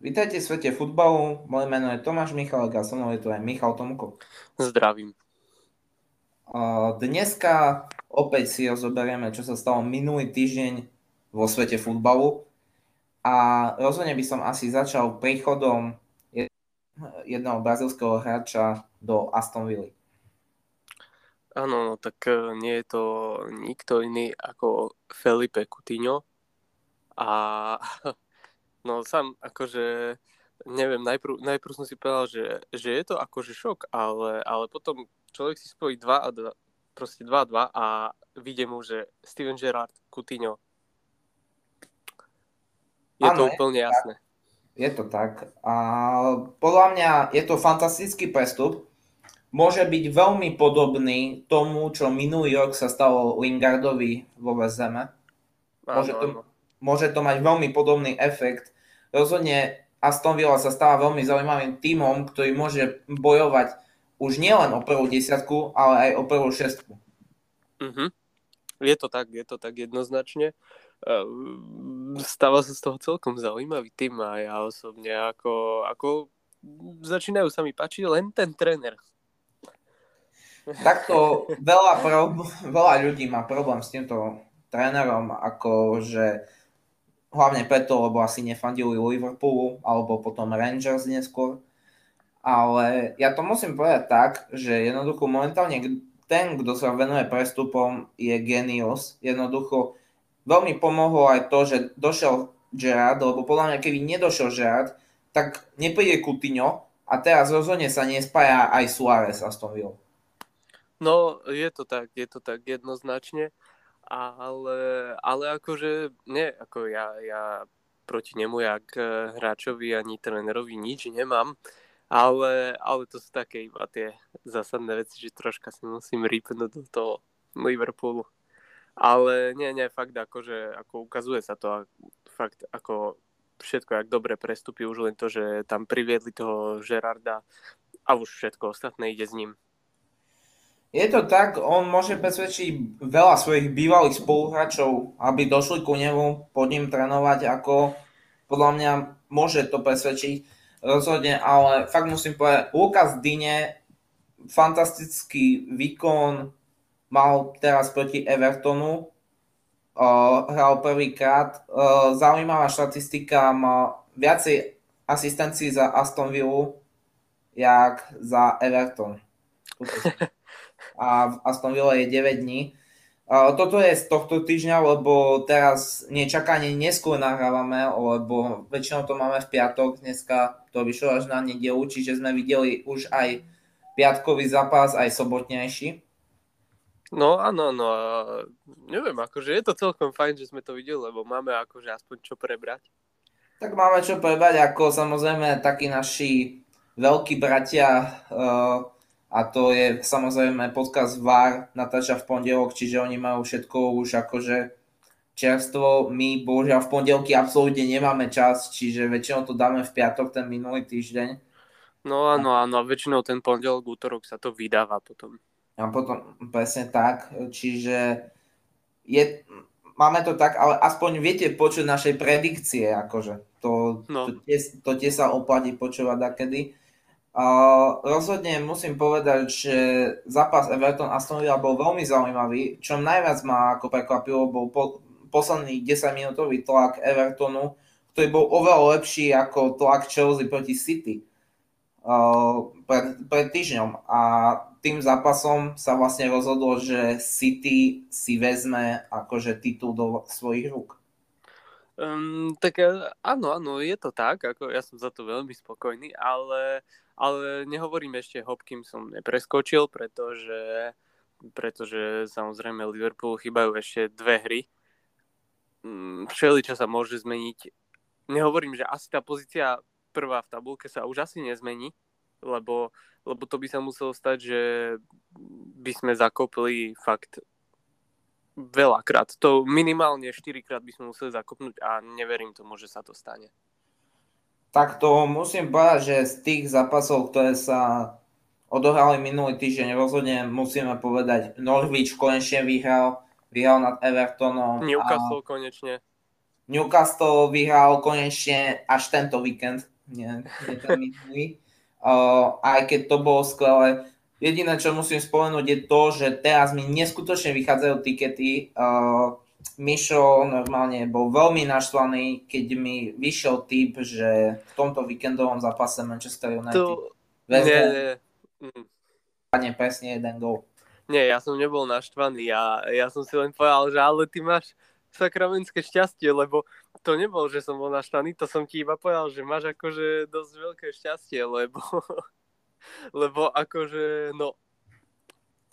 Vítajte v svete futbalu, moje meno je Tomáš Michalek a so mnou je tu aj Michal Tomko. Zdravím. Dneska opäť si rozoberieme, čo sa stalo minulý týždeň vo svete futbalu. A rozhodne by som asi začal príchodom jedného brazilského hráča do Aston Villa. Áno, no, tak e, nie je to nikto iný ako Felipe Coutinho. A No sám akože, neviem, najprv, najprv som si povedal, že, že je to akože šok, ale, ale potom človek si spojí 2 a 2, proste 2 a 2 a vidie mu, že Steven Gerrard, Coutinho. Je ano, to úplne je jasné. Tak. Je to tak. A podľa mňa je to fantastický prestup. Môže byť veľmi podobný tomu, čo minulý rok sa stalo Lingardovi vo Vezeme. Môže to, môže to mať veľmi podobný efekt. Rozhodne Aston Villa sa stáva veľmi zaujímavým tímom, ktorý môže bojovať už nielen o prvú desiatku, ale aj o prvú šestku. Uh-huh. Je to tak, je to tak jednoznačne. Ehm, stáva sa z toho celkom zaujímavý tým a ja osobne ako, ako začínajú sa mi páčiť len ten tréner. Takto veľa, pro, veľa ľudí má problém s týmto trénerom, ako že hlavne preto, lebo asi nefandili Liverpoolu alebo potom Rangers neskôr. Ale ja to musím povedať tak, že jednoducho momentálne ten, kto sa venuje prestupom, je genius. Jednoducho veľmi pomohlo aj to, že došiel Gerard, lebo podľa mňa, keby nedošiel Gerard, tak nepríde Coutinho a teraz rozhodne sa nespája aj Suárez a Aston Villa. No, je to tak, je to tak jednoznačne ale, ale akože nie, ako ja, ja proti nemu, jak eh, hráčovi ani trénerovi nič nemám, ale, ale to sú také iba tie zásadné veci, že troška si musím rýpnúť do toho Liverpoolu. Ale nie, nie, fakt akože, ako ukazuje sa to, fakt ako všetko, jak dobre prestupí, už len to, že tam priviedli toho Gerarda a už všetko ostatné ide s ním. Je to tak, on môže presvedčiť veľa svojich bývalých spoluhráčov, aby došli ku nemu, pod ním trénovať, ako podľa mňa môže to presvedčiť rozhodne, ale fakt musím povedať, Lukas Dine, fantastický výkon mal teraz proti Evertonu, uh, hral prvýkrát, uh, zaujímavá štatistika, má viacej asistencií za Aston Villa, jak za Everton. a v Aston Villa je 9 dní. Toto je z tohto týždňa, lebo teraz nečakanie neskôr nahrávame, lebo väčšinou to máme v piatok, dneska to vyšlo až na nedelu, čiže sme videli už aj piatkový zápas, aj sobotnejší. No áno, no a neviem, akože je to celkom fajn, že sme to videli, lebo máme akože aspoň čo prebrať. Tak máme čo prebrať, ako samozrejme takí naši veľkí bratia uh, a to je samozrejme podcast VAR natáča v pondelok, čiže oni majú všetko už akože čerstvo. My bohužiaľ v pondelky absolútne nemáme čas, čiže väčšinou to dáme v piatok, ten minulý týždeň. No áno, áno, a väčšinou ten pondelok, útorok sa to vydáva potom. A potom presne tak, čiže je, máme to tak, ale aspoň viete počuť našej predikcie, akože to, no. to, tie, to tie sa oplatí počúvať akedy. Uh, rozhodne musím povedať, že zápas Everton Aston Villa bol veľmi zaujímavý. Čo najviac ma ako prekvapilo, bol po, posledný 10 minútový tlak Evertonu, ktorý bol oveľa lepší ako tlak Chelsea proti City uh, pred, pred týždňom. A tým zápasom sa vlastne rozhodlo, že City si vezme akože titul do svojich rúk. Um, tak áno, áno, je to tak, ako ja som za to veľmi spokojný, ale ale nehovorím ešte, som nepreskočil, pretože, pretože samozrejme Liverpool chýbajú ešte dve hry. Mm, všeli, čo sa môže zmeniť. Nehovorím, že asi tá pozícia prvá v tabulke sa už asi nezmení, lebo, lebo to by sa muselo stať, že by sme zakopli fakt veľakrát. To minimálne 4 krát by sme museli zakopnúť a neverím tomu, že sa to stane. Tak to musím povedať, že z tých zápasov, ktoré sa odohrali minulý týždeň, rozhodne musíme povedať, Norwich konečne vyhral, vyhral nad Evertonom. Newcastle a... konečne. Newcastle vyhral konečne až tento víkend, nie, nie ten minulý. Uh, aj keď to bolo skvelé. Jediné, čo musím spomenúť, je to, že teraz mi neskutočne vychádzajú tikety. Uh, Mišo normálne bol veľmi naštvaný, keď mi vyšiel tip, že v tomto víkendovom zápase Manchester United To... Nie. Mm. presne jeden gol. Nie, ja som nebol naštvaný, ja, ja som si len povedal, že ale ty máš sakramentské šťastie, lebo to nebol, že som bol naštvaný, to som ti iba povedal, že máš akože dosť veľké šťastie, lebo, lebo akože, no,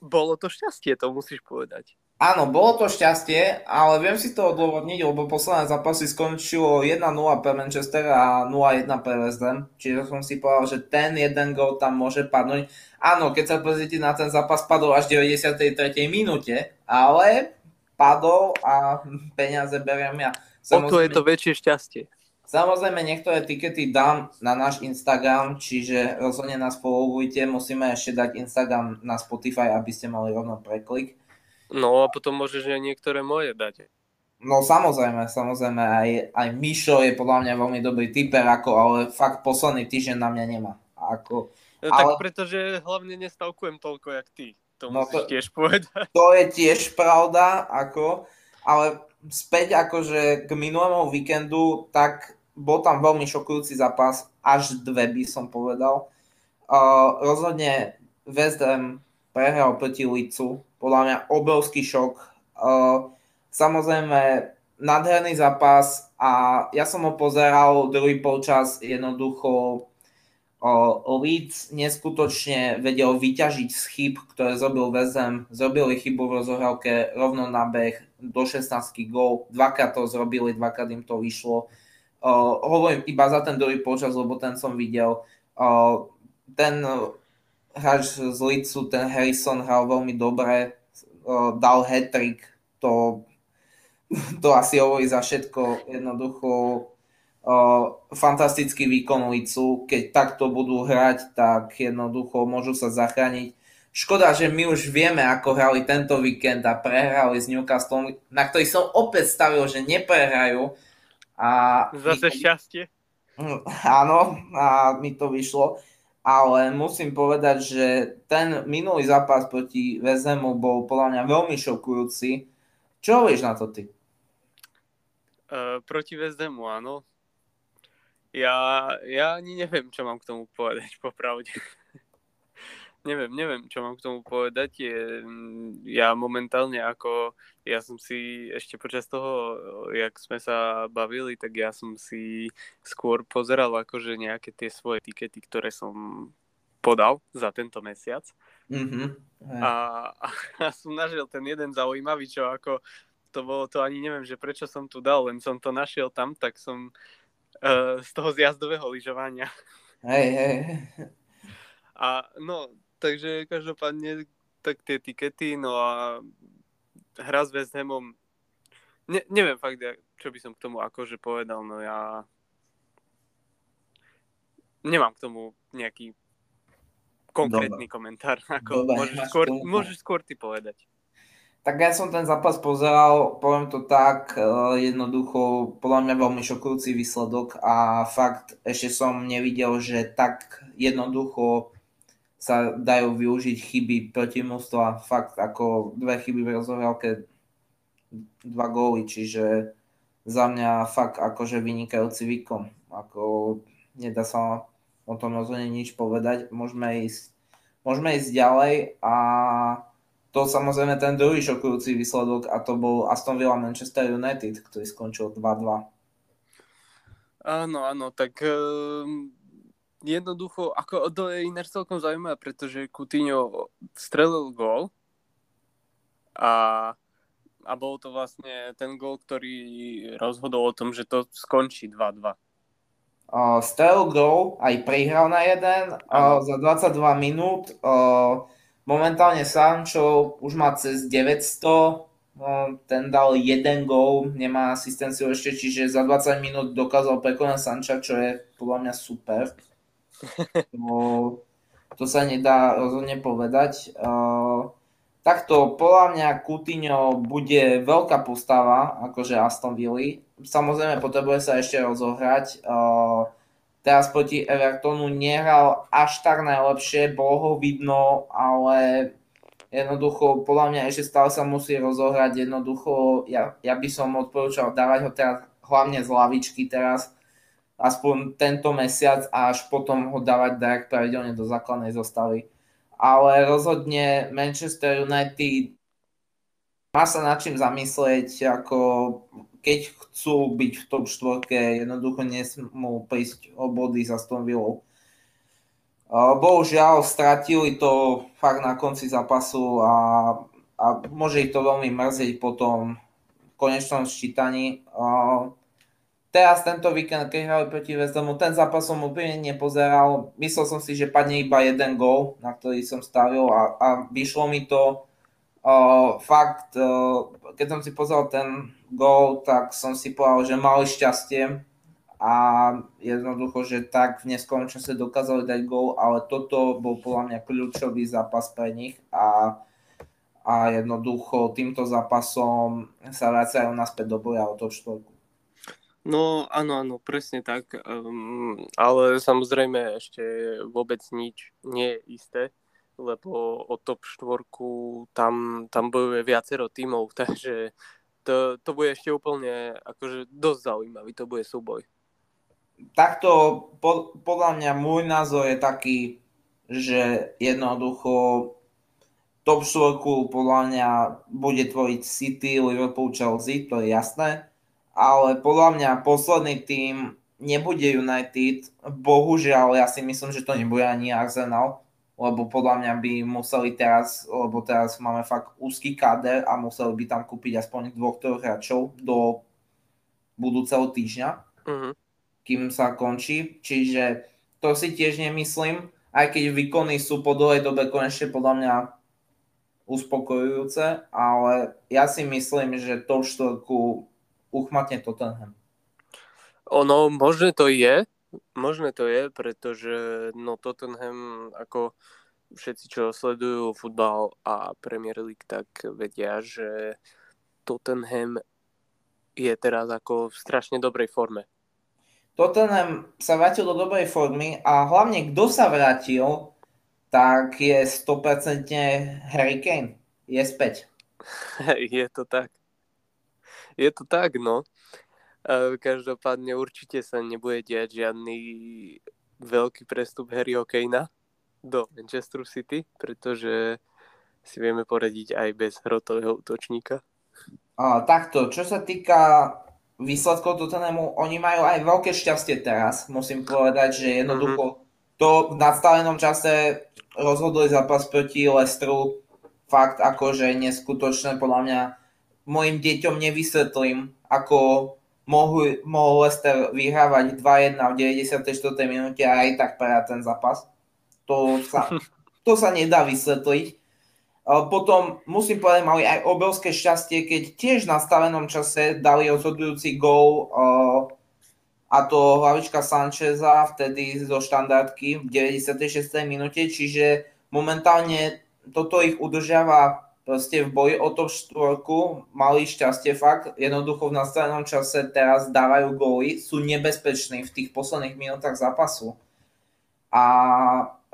bolo to šťastie, to musíš povedať. Áno, bolo to šťastie, ale viem si to odôvodniť, lebo posledné zápasy skončilo 1-0 pre Manchester a 0-1 pre West Ham. Čiže som si povedal, že ten jeden gol tam môže padnúť. Áno, keď sa pozrite na ten zápas, padol až v 93. minúte, ale padol a peniaze beriem ja. Samozrejme, o to je to väčšie šťastie. Samozrejme, niektoré tikety dám na náš Instagram, čiže rozhodne nás followujte. Musíme ešte dať Instagram na Spotify, aby ste mali rovno preklik. No a potom môžeš aj niektoré moje dať. No samozrejme, samozrejme, aj, aj Mišo je podľa mňa veľmi dobrý typer, ako, ale fakt posledný týždeň na mňa nemá. Ako, no, ale... Tak pretože hlavne nestavkujem toľko, jak ty. To no musíš to, tiež povedať. To je tiež pravda, ako, ale späť akože k minulému víkendu, tak bol tam veľmi šokujúci zápas, až dve by som povedal. Uh, rozhodne West Ham prehral proti Licu, podľa mňa obrovský šok. Uh, samozrejme, nádherný zápas a ja som ho pozeral druhý polčas jednoducho uh, Leeds neskutočne vedel vyťažiť z chyb, ktoré zrobil Vezem. Zrobili chybu v rozhrávke rovno na beh do 16 gól. Dvakrát to zrobili, dvakrát im to vyšlo. Uh, hovorím iba za ten druhý počas, lebo ten som videl. Uh, ten hráč z Lidsu, ten Harrison hral veľmi dobre, dal hat-trick, to, to asi hovorí za všetko, jednoducho fantastický výkon Licu, keď takto budú hrať, tak jednoducho môžu sa zachrániť. Škoda, že my už vieme, ako hrali tento víkend a prehrali s Newcastle, na ktorý som opäť stavil, že neprehrajú. A Zase šťastie. Áno, a mi to vyšlo ale musím povedať, že ten minulý zápas proti Vezemu bol podľa mňa veľmi šokujúci. Čo hovoríš na to ty? Uh, proti Vezemu, áno. Ja, ja ani neviem, čo mám k tomu povedať, popravde neviem, neviem, čo mám k tomu povedať. Je, ja momentálne ako, ja som si ešte počas toho, jak sme sa bavili, tak ja som si skôr pozeral akože nejaké tie svoje tikety, ktoré som podal za tento mesiac. Mm-hmm. A, a som našiel ten jeden zaujímavý, čo ako to bolo to ani neviem, že prečo som tu dal, len som to našiel tam, tak som uh, z toho zjazdového lyžovania. Hej, hej. A no, takže každopádne tak tie tikety, no a hra s West Hamom, ne, neviem fakt, čo by som k tomu akože povedal, no ja nemám k tomu nejaký konkrétny Dobre. komentár, ako Dobre, môžeš, skôr, môžeš skôr ty povedať. Tak ja som ten zápas pozeral, poviem to tak, e, jednoducho, podľa mňa veľmi šokujúci výsledok a fakt ešte som nevidel, že tak jednoducho sa dajú využiť chyby proti a fakt ako dve chyby v rozhovorke, dva góly, čiže za mňa fakt akože vynikajúci výkon. Ako nedá sa o tom rozhodne nič povedať. Môžeme ísť, môžeme ísť ďalej a to samozrejme ten druhý šokujúci výsledok a to bol Aston Villa Manchester United, ktorý skončil 2-2. Áno, áno, tak um jednoducho, ako to je ináč celkom zaujímavé, pretože Coutinho strelil gól a, a bol to vlastne ten gól, ktorý rozhodol o tom, že to skončí 2-2. Uh, strelil gól, aj prihral na jeden uh, za 22 minút. Uh, momentálne Sancho už má cez 900, uh, ten dal jeden gól, nemá asistenciu ešte, čiže za 20 minút dokázal prekonať Sanča, čo je podľa mňa super. To, to sa nedá rozhodne povedať. Uh, takto podľa mňa Coutinho bude veľká postava, akože Aston Villa. Samozrejme potrebuje sa ešte rozohrať. Uh, teraz proti Evertonu nehral až tak najlepšie, bolo ho vidno, ale jednoducho podľa mňa ešte stále sa musí rozohrať. Jednoducho ja, ja by som odporúčal dávať ho teraz hlavne z lavičky teraz, aspoň tento mesiac a až potom ho dávať direct pravidelne do základnej zostavy. Ale rozhodne Manchester United má sa nad čím zamyslieť, ako keď chcú byť v top 4, jednoducho nesmú prísť o body za Aston Villou. Bohužiaľ, stratili to fakt na konci zápasu a, a môže ich to veľmi mrzieť potom v konečnom sčítaní teraz tento víkend, keď hrali proti West ten zápas som úplne nepozeral. Myslel som si, že padne iba jeden gól, na ktorý som stavil a, a vyšlo mi to. Uh, fakt, uh, keď som si pozeral ten gól, tak som si povedal, že mali šťastie a jednoducho, že tak v neskorom čase dokázali dať gól, ale toto bol podľa mňa kľúčový zápas pre nich a, a jednoducho týmto zápasom sa vracajú naspäť do boja o top 4. No áno, áno, presne tak. Um, ale samozrejme ešte vôbec nič nie je isté, lebo o top štvorku tam, tam bojuje viacero tímov, takže to, to bude ešte úplne akože dosť zaujímavý, to bude súboj. Takto po, podľa mňa môj názor je taký, že jednoducho top štvorku podľa mňa bude tvoriť City, Liverpool, Chelsea, to je jasné ale podľa mňa posledný tým nebude United. Bohužiaľ, ja si myslím, že to nebude ani Arsenal, lebo podľa mňa by museli teraz, lebo teraz máme fakt úzky káder a museli by tam kúpiť aspoň dvoch, troch hráčov do budúceho týždňa, uh-huh. kým sa končí. Čiže to si tiež nemyslím, aj keď výkony sú po dlhej dobe konečne podľa mňa uspokojujúce, ale ja si myslím, že to štvorku uchmatne Tottenham. Ono, možné to je, možné to je, pretože no Tottenham ako všetci, čo sledujú futbal a Premier League, tak vedia, že Tottenham je teraz ako v strašne dobrej forme. Tottenham sa vrátil do dobrej formy a hlavne kto sa vrátil, tak je 100% Harry Kane. Je späť. je to tak je to tak, no. Každopádne určite sa nebude diať žiadny veľký prestup Harryho Kanea do Manchester City, pretože si vieme poradiť aj bez hrotového útočníka. A, takto, čo sa týka výsledkov Tottenhamu, oni majú aj veľké šťastie teraz. Musím povedať, že jednoducho mm-hmm. to v nadstavenom čase rozhodli zápas proti Lestru fakt akože neskutočné podľa mňa mojim deťom nevysvetlím, ako mohol, mohol Lester vyhrávať 2-1 v 94. minúte a aj tak prejať ten zápas. To sa, to sa nedá vysvetliť. Potom musím povedať, mali aj obrovské šťastie, keď tiež na stavenom čase dali rozhodujúci gól a to hlavička Sancheza vtedy zo štandardky v 96. minúte, čiže momentálne toto ich udržiava proste v boji o top štvorku mali šťastie fakt, jednoducho v nastavenom čase teraz dávajú góly, sú nebezpeční v tých posledných minútach zápasu. A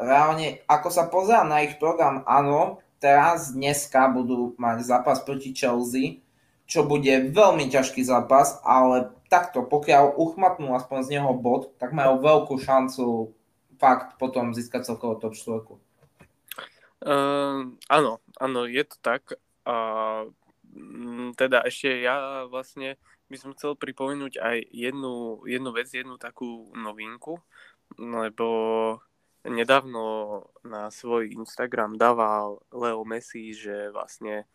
reálne, ako sa pozerám na ich program, áno, teraz dneska budú mať zápas proti Chelsea, čo bude veľmi ťažký zápas, ale takto, pokiaľ uchmatnú aspoň z neho bod, tak majú veľkú šancu fakt potom získať celkovo top 4. Uh, áno, áno, je to tak. A teda ešte ja vlastne by som chcel pripomenúť aj jednu, jednu vec, jednu takú novinku, lebo nedávno na svoj Instagram dával Leo Messi, že vlastne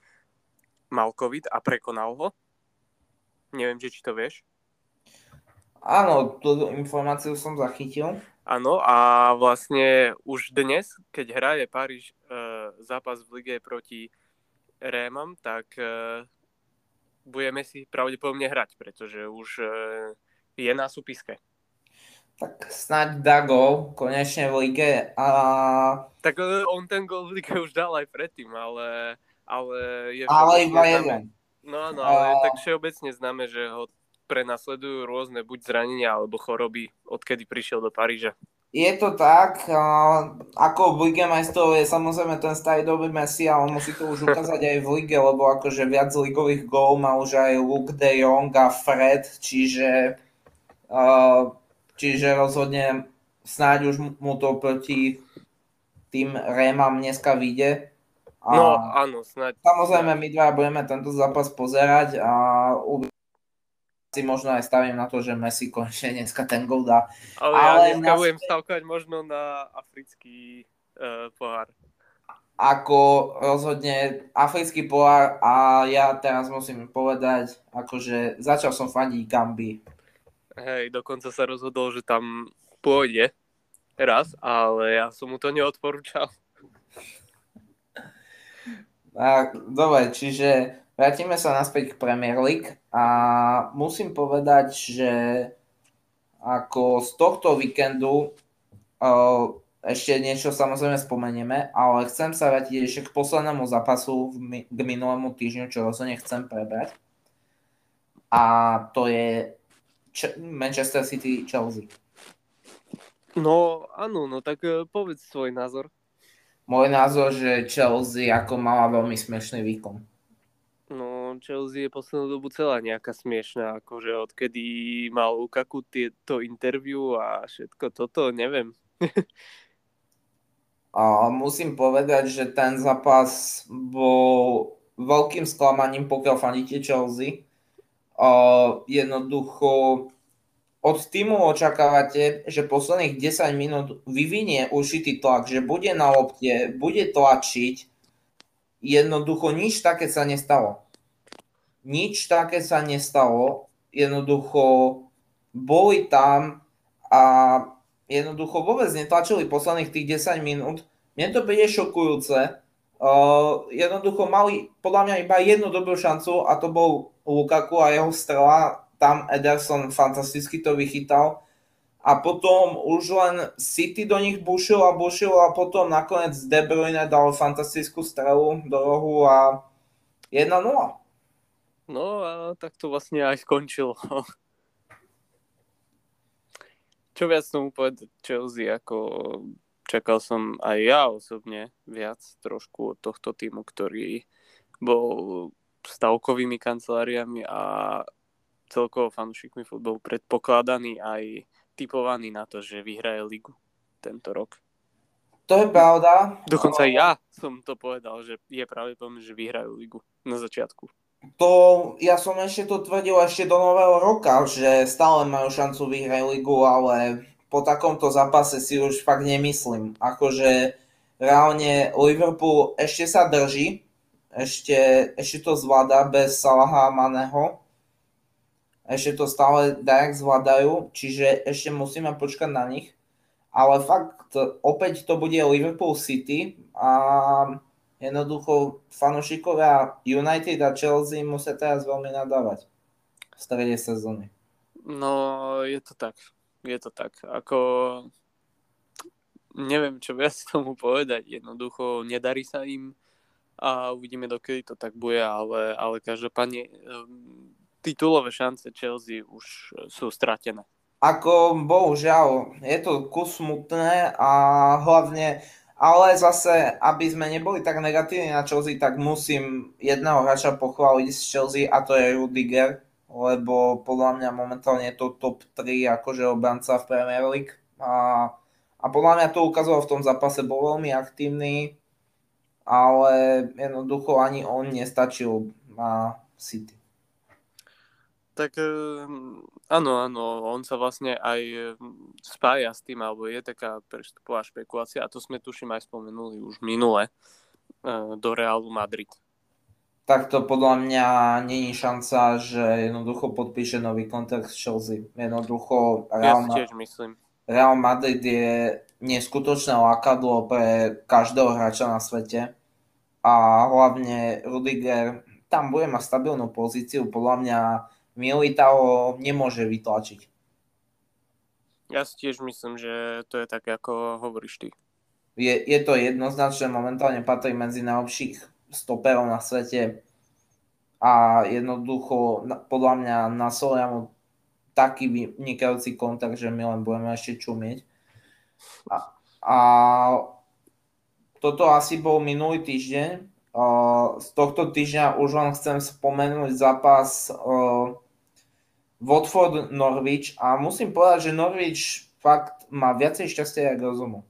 mal COVID a prekonal ho. Neviem, že či to vieš. Áno, túto informáciu som zachytil. Áno, a vlastne už dnes, keď hraje Paríž e, zápas v lige proti Rémam, tak e, budeme si pravdepodobne hrať, pretože už e, je na súpiske. Tak snáď dá gol konečne v lige a... Tak e, on ten gol v lige už dal aj predtým, ale, ale je Ale iba jeden. No áno, ale A- tak všeobecne známe, že ho prenasledujú rôzne buď zranenia alebo choroby, odkedy prišiel do Paríža. Je to tak, a ako v Lige majstrov je samozrejme ten starý dobrý Messi, ale musí to už ukázať aj v Lige, lebo akože viac ligových gólov má už aj Luke de Jong a Fred, čiže, a, čiže rozhodne snáď už mu to proti tým Rémam dneska vyjde. A No áno, snáď. samozrejme my dva budeme tento zápas pozerať a si možno aj stavím na to, že Messi konečne dneska ten gol dá. Ale, ale ja dneska nás- budem stavkovať možno na africký uh, pohár. ako rozhodne africký pohár a ja teraz musím povedať, akože začal som faniť Gambi. Hej, dokonca sa rozhodol, že tam pôjde raz, ale ja som mu to neodporúčal. A, dobre, čiže vrátime sa naspäť k Premier League a musím povedať, že ako z tohto víkendu uh, ešte niečo samozrejme spomenieme, ale chcem sa vrátiť ešte k poslednému zápasu k minulému týždňu, čo rozhodne chcem prebrať. A to je Ch- Manchester City Chelsea. No áno, no tak uh, povedz svoj názor. Môj názor, že Chelsea ako mala veľmi smiešný výkon. No, Chelsea je poslednú dobu celá nejaká smiešná, akože odkedy mal Lukaku tieto interview a všetko toto, neviem. A musím povedať, že ten zápas bol veľkým sklamaním, pokiaľ fandíte Chelsea. A jednoducho od týmu očakávate, že posledných 10 minút vyvinie určitý tlak, že bude na lopte, bude tlačiť. Jednoducho nič také sa nestalo. Nič také sa nestalo. Jednoducho boli tam a jednoducho vôbec netlačili posledných tých 10 minút. Mne to príde šokujúce. Uh, jednoducho mali podľa mňa iba jednu dobrú šancu a to bol Lukaku a jeho strela. Tam Ederson fantasticky to vychytal. A potom už len City do nich bušil a bušil a potom nakoniec De Bruyne dal fantastickú strelu do rohu a 1-0. No a tak to vlastne aj skončilo. Čo viac tomu povedať Chelsea, ako čakal som aj ja osobne viac trošku od tohto týmu, ktorý bol stavkovými kanceláriami a celkovo fanúšikmi futbolu predpokladaný aj typovaný na to, že vyhraje ligu tento rok. To je pravda. Dokonca aj ja som to povedal, že je pravdepodobné, že vyhrajú ligu na začiatku. To, ja som ešte to tvrdil ešte do nového roka, že stále majú šancu vyhrať ligu, ale po takomto zápase si už fakt nemyslím. Akože reálne Liverpool ešte sa drží, ešte, ešte to zvláda bez Salaha a Maného. Ešte to stále dajak zvládajú, čiže ešte musíme počkať na nich. Ale fakt, opäť to bude Liverpool City a jednoducho fanúšikovia United a Chelsea musia teraz veľmi nadávať v strede sezóny. No, je to tak. Je to tak. Ako... Neviem, čo viac tomu povedať. Jednoducho, nedarí sa im a uvidíme, dokedy to tak bude, ale, ale každopádne titulové šance Chelsea už sú stratené. Ako bohužiaľ, je to kus smutné a hlavne, ale zase, aby sme neboli tak negatívni na Chelsea, tak musím jedného hráča pochváliť z Chelsea a to je Rudiger, lebo podľa mňa momentálne je to top 3 akože obranca v Premier League a, a podľa mňa to ukázalo v tom zápase, bol veľmi aktívny, ale jednoducho ani on nestačil na City. Tak áno, áno, on sa vlastne aj spája s tým, alebo je taká prestupová špekulácia, a to sme tuším aj spomenuli už minule, do Realu Madrid. Tak to podľa mňa není šanca, že jednoducho podpíše nový kontrakt s Chelsea. Jednoducho Real, ja tiež myslím. Real Madrid je neskutočné lákadlo pre každého hráča na svete a hlavne Rudiger tam bude mať stabilnú pozíciu, podľa mňa Milita ho nemôže vytlačiť. Ja si tiež myslím, že to je tak, ako hovoríš ty. Je, je to jednoznačne, momentálne patrí medzi najlepších stoperov na svete a jednoducho podľa mňa nasolia mu taký vynikajúci kontakt, že my len budeme ešte čumieť. A, a toto asi bol minulý týždeň. Z tohto týždňa už len chcem spomenúť zápas Watford Norwich a musím povedať, že Norwich fakt má viacej šťastia ako rozumu.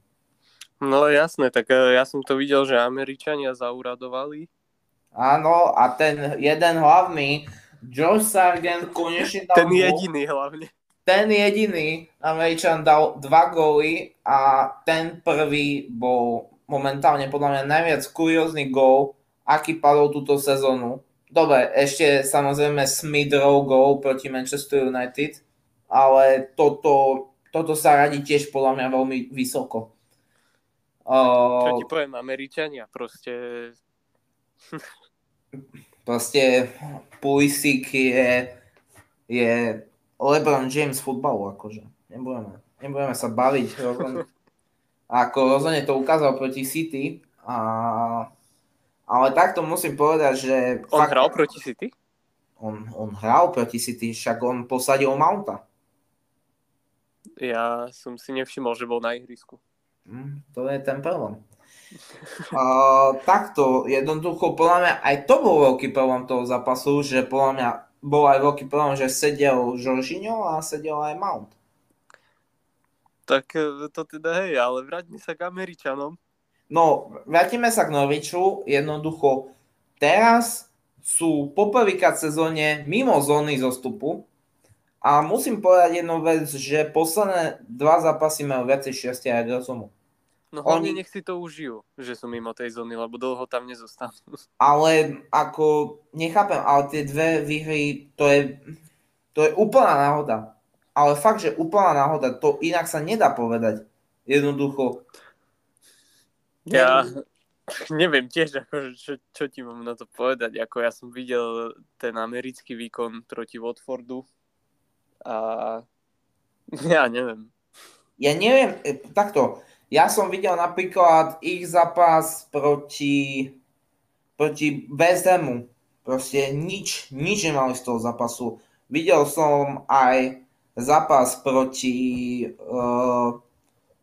No jasné, tak uh, ja som to videl, že Američania zauradovali Áno, a ten jeden hlavný, Josh Sargent konečne dal Ten jediný hlavne. Ten jediný Američan dal dva góly a ten prvý bol momentálne podľa mňa najviac kuriózny gól, aký padol túto sezónu. Dobre, ešte samozrejme Smith-Rowe gól proti Manchester United, ale toto, toto sa radí tiež podľa mňa veľmi vysoko. Čo ti poviem, Američania proste proste Pulisic je, je LeBron James futbalu, akože. Nebudeme, nebudeme sa baviť. Rozhodne, ako rozhodne to ukázal proti City. A, ale takto musím povedať, že... On fakt, hral proti City? On, on hral proti City, však on posadil Mounta. Ja som si nevšimol, že bol na ihrisku. Mm, to je ten problém. Uh, takto, jednoducho, podľa mňa aj to bol veľký problém toho zápasu, že podľa mňa bol aj veľký problém, že sedel Žoržino a sedel aj Mount. Tak e, to teda hej, ale vráťme sa k Američanom. No, vrátime sa k Norviču. Jednoducho, teraz sú poprvýkrát v sezóne mimo zóny zostupu a musím povedať jednu vec, že posledné dva zápasy majú viacej šťastia aj rozumu. No hlavne Oni... nech si to užijú, že sú mimo tej zóny, lebo dlho tam nezostanú. Ale ako, nechápem, ale tie dve výhry, to je, to je úplná náhoda. Ale fakt, že úplná náhoda, to inak sa nedá povedať. Jednoducho. Ja neviem tiež, ako, čo, čo ti mám na to povedať. Ako ja som videl ten americký výkon proti Watfordu a ja neviem. Ja neviem, e, takto, ja som videl napríklad ich zápas proti, proti West Hamu. Proste nič, nič nemali z toho zápasu. Videl som aj zápas proti, uh,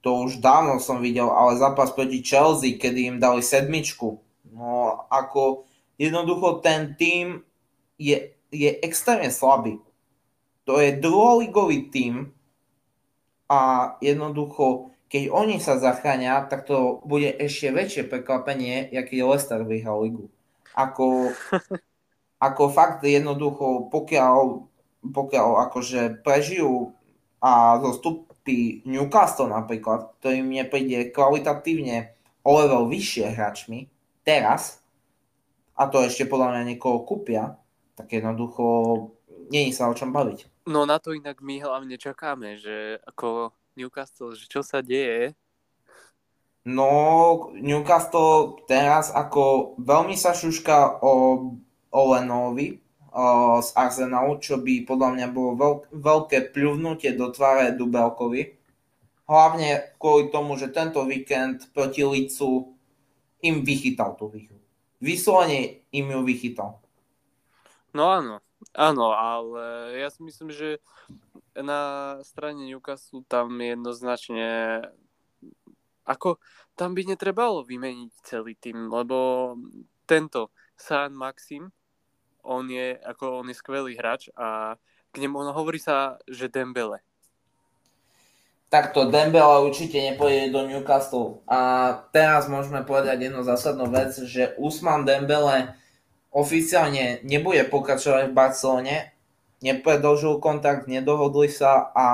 to už dávno som videl, ale zápas proti Chelsea, kedy im dali sedmičku. No ako jednoducho ten tým je, je extrémne slabý. To je druholigový tým a jednoducho keď oni sa zachránia, tak to bude ešte väčšie prekvapenie, aký Leicester vyhral ligu. Ako, ako fakt jednoducho, pokiaľ, pokiaľ akože prežijú a zostupí Newcastle napríklad, ktorý mne príde kvalitatívne o level vyššie hračmi, teraz, a to ešte podľa mňa niekoho kúpia, tak jednoducho není sa o čom baviť. No na to inak my hlavne čakáme, že ako Newcastle, že čo sa deje? No, Newcastle teraz ako veľmi sa šuška o, o Lenovi o, z Arsenalu, čo by podľa mňa bolo veľ, veľké pľuvnutie do tváre Dubelkovi. Hlavne kvôli tomu, že tento víkend proti Licu im vychytal tú výhru. Vyslovene im ju vychytal. No áno, áno, ale ja si myslím, že na strane Newcastle tam jednoznačne ako tam by netrebalo vymeniť celý tým, lebo tento San Maxim, on je, ako on je skvelý hráč a k nemu no, hovorí sa, že Dembele. Takto Dembele určite nepôjde do Newcastle. A teraz môžeme povedať jednu zásadnú vec, že Usman Dembele oficiálne nebude pokračovať v Barcelone nepredlžil kontakt, nedohodli sa a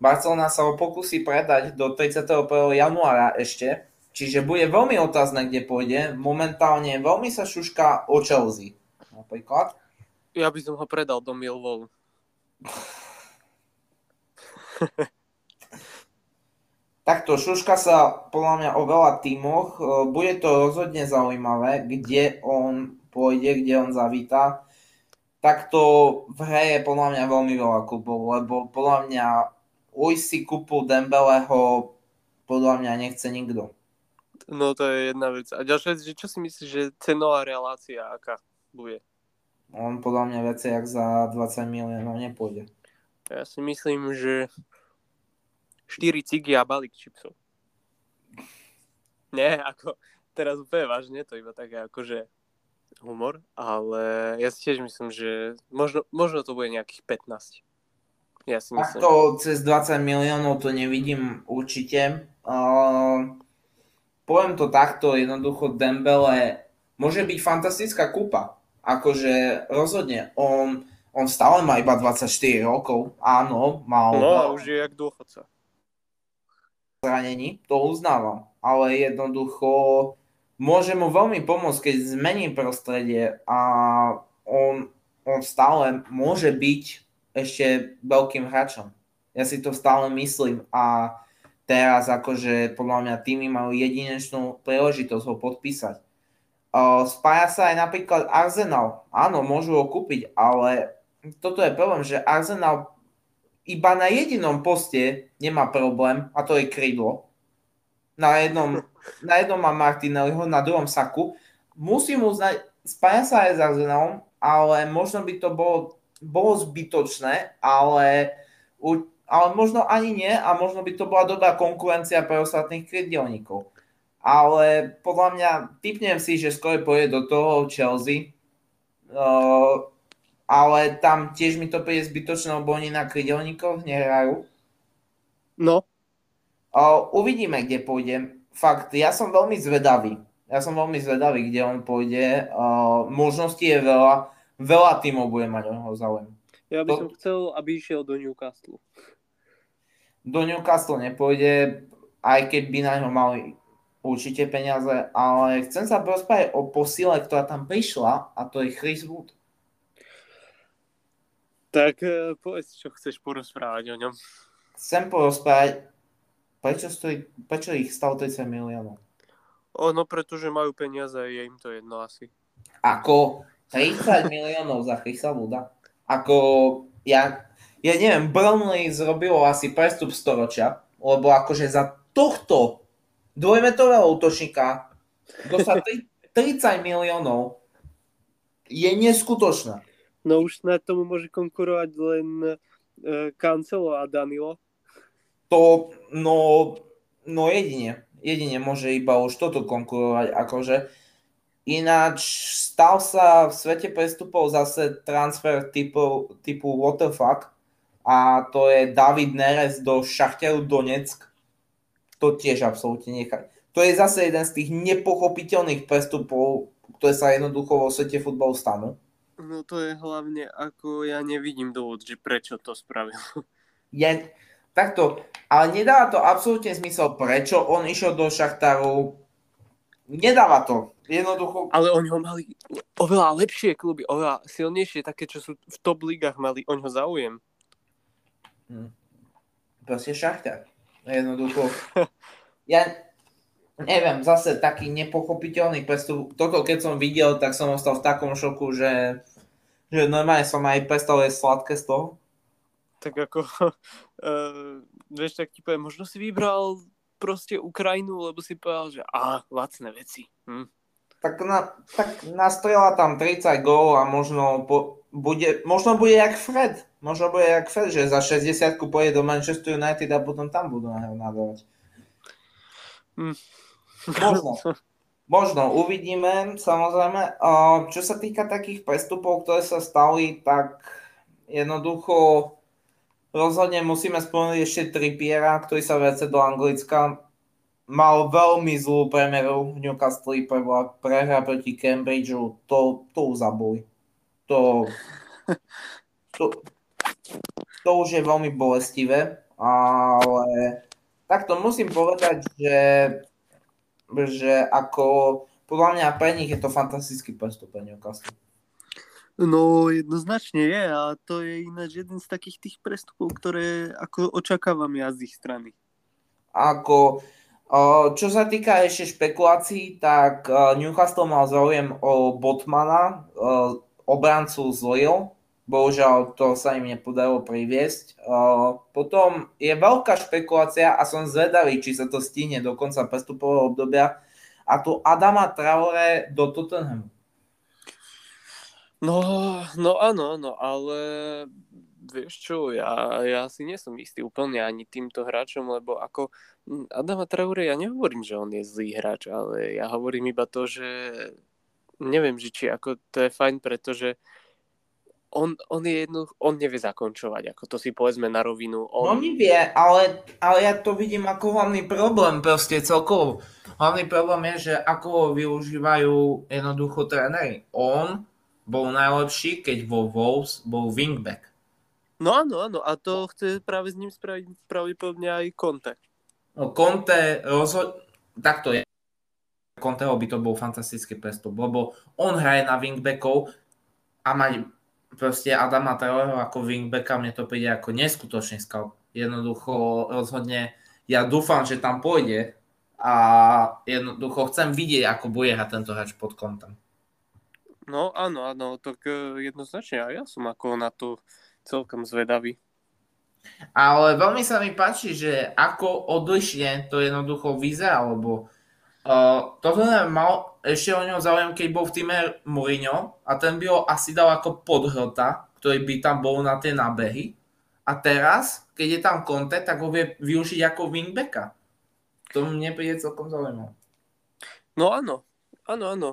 Barcelona sa ho pokusí predať do 31. januára ešte, čiže bude veľmi otázne, kde pôjde. Momentálne veľmi sa šuška o Chelsea napríklad. Ja by som ho predal do Millwall. Takto, šuška sa podľa mňa o veľa tímoch. Bude to rozhodne zaujímavé, kde on pôjde, kde on zavítá tak to v hre je podľa mňa veľmi veľa klubov, lebo podľa mňa ujsť si kúpu Dembeleho podľa mňa nechce nikto. No to je jedna vec. A ďalšia vec, že čo si myslíš, že cenová relácia aká bude? On podľa mňa viacej jak za 20 miliónov nepôjde. Ja si myslím, že 4 cigy a balík čipsov. Nie, ako teraz úplne vážne, to iba také akože humor, ale ja si tiež myslím, že možno, možno to bude nejakých 15. Ja si myslím. To cez 20 miliónov to nevidím určite. Uh, poviem to takto, jednoducho Dembele môže byť fantastická kúpa. Akože rozhodne, on, on stále má iba 24 rokov, áno, mal... No a už je jak dôchodca. Zranení, to uznávam, ale jednoducho môže mu veľmi pomôcť, keď zmení prostredie a on, on stále môže byť ešte veľkým hráčom. Ja si to stále myslím a teraz akože podľa mňa týmy majú jedinečnú príležitosť ho podpísať. Spája sa aj napríklad Arsenal. Áno, môžu ho kúpiť, ale toto je problém, že Arsenal iba na jedinom poste nemá problém a to je krídlo. Na jednom na jednom má Martinelliho, na druhom Saku. Musím uznať, spája sa aj s Arsenalom, ale možno by to bolo, bolo zbytočné, ale, ale možno ani nie a možno by to bola dobrá konkurencia pre ostatných krydelníkov. Ale podľa mňa, typnem si, že skôr pôjde do toho Chelsea, uh, ale tam tiež mi to príde zbytočné, lebo oni na krydelníkoch nehrajú. No. Uh, uvidíme, kde pôjdem fakt, ja som veľmi zvedavý. Ja som veľmi zvedavý, kde on pôjde. Uh, možností je veľa. Veľa tímov bude mať o neho záujem. Ja by to... som chcel, aby išiel do Newcastle. Do Newcastle nepôjde, aj keď by na ňo mali určite peniaze, ale chcem sa porozprávať o posile, ktorá tam prišla a to je Chris Wood. Tak uh, povedz, čo chceš porozprávať o ňom. Chcem porozprávať Prečo, stojí, prečo ich stalo 30 miliónov? Ono, pretože majú peniaze, je im to jedno asi. Ako 30 miliónov za Chrisa Wooda? Ako, ja, ja neviem, Burnley zrobilo asi prestup storočia, lebo akože za tohto dvojmetrového útočníka dostať 30 miliónov je neskutočné. No už na tomu môže konkurovať len uh, Cancelo a Danilo to no, no jedine, jedine môže iba už toto konkurovať, akože ináč stal sa v svete prestupov zase transfer typu, typu fuck a to je David Neres do Šachteru Donetsk. To tiež absolútne nechaj. To je zase jeden z tých nepochopiteľných prestupov, ktoré sa jednoducho vo svete futbalu stanú. No to je hlavne, ako ja nevidím dôvod, že prečo to spravil. Ja, takto, ale nedáva to absolútne zmysel, prečo on išiel do Šachtaru. Nedáva to. Jednoducho. Ale oni ho mali oveľa lepšie kluby, oveľa silnejšie, také, čo sú v top ligách, mali o ňo záujem. Hm. Proste Šachtar. Jednoducho. ja neviem, zase taký nepochopiteľný prestup. Toto keď som videl, tak som ostal v takom šoku, že, že normálne som aj prestal jesť sladké z toho tak ako, uh, vieš, tak ti poviem, možno si vybral proste Ukrajinu, lebo si povedal, že a lacné veci. Hm. Tak, na, tak nastrela tam 30 gól a možno po, bude, možno bude jak Fred. Možno bude jak Fred, že za 60 pôjde do Manchester United a potom tam budú na nadávať. Hm. Možno. Možno, uvidíme, samozrejme. Čo sa týka takých prestupov, ktoré sa stali, tak jednoducho Rozhodne musíme spomenúť ešte Trippiera, ktorý sa vrece do Anglicka. Mal veľmi zlú premeru v Newcastle, prvá prehra proti Cambridgeu, to, to už. To, to, to už je veľmi bolestivé, ale takto musím povedať, že, že ako podľa mňa pre nich je to fantastický prestup Newcastle. No jednoznačne je a to je ináč jeden z takých tých prestupov, ktoré ako očakávam ja z ich strany. Ako, čo sa týka ešte špekulácií, tak Newcastle mal záujem o Botmana, obrancu z Lille, bohužiaľ to sa im nepodarilo priviesť. Potom je veľká špekulácia a som zvedavý, či sa to stíne do konca prestupového obdobia, a tu Adama Traore do Tottenhamu. No, no áno, no, ale vieš čo, ja, ja si nie som istý úplne ani týmto hráčom, lebo ako Adama Traore, ja nehovorím, že on je zlý hráč, ale ja hovorím iba to, že neviem, že či ako to je fajn, pretože on, on je jedno, on nevie zakončovať, ako to si povedzme na rovinu. On... No nevie, ale, ale ja to vidím ako hlavný problém proste celkovo. Hlavný problém je, že ako ho využívajú jednoducho tréneri. On bol najlepší, keď vo Wolves bol wingback. No áno, áno, a to chce práve s ním spraviť pravdepodobne aj Conte. No Conte rozhod... Takto je. Conteho by to bol fantastický prestup, lebo on hraje na wingbackov a mať proste Adama Traoreho ako wingbacka, mne to príde ako neskutočný scout. Jednoducho rozhodne, ja dúfam, že tam pôjde a jednoducho chcem vidieť, ako bude hrať tento hráč pod kontom. No áno, áno, tak e, jednoznačne aj ja som ako na to celkom zvedavý. Ale veľmi sa mi páči, že ako odlišne to jednoducho vyzerá, lebo uh, toto mal ešte o neho záujem, keď bol v týme Mourinho a ten by ho asi dal ako podhrota, ktorý by tam bol na tie nábehy. A teraz, keď je tam Conte, tak ho vie využiť ako wingbacka. To mne príde celkom zaujímavé. No áno, áno, áno.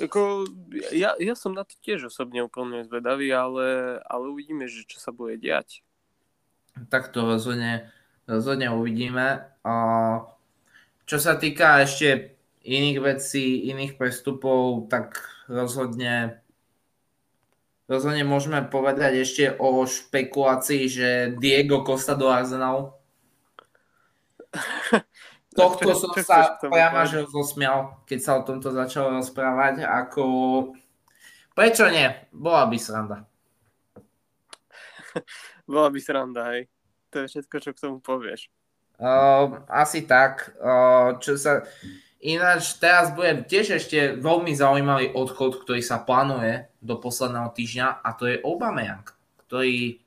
Jako, ja, ja som na to tiež osobne úplne zvedavý, ale, ale uvidíme, že čo sa bude diať. Tak to rozhodne, rozhodne uvidíme. A čo sa týka ešte iných vecí, iných prestupov, tak rozhodne rozhodne môžeme povedať ešte o špekulácii, že Diego Costa do Arsenalu. Tohto som sa priamo že zosmial, keď sa o tomto začalo rozprávať, ako prečo nie? Bola by sranda. Bola by sranda, hej. To je všetko, čo k tomu povieš. Uh, asi tak. Uh, čo sa... Ináč teraz bude tiež ešte veľmi zaujímavý odchod, ktorý sa plánuje do posledného týždňa a to je Aubameyang, ktorý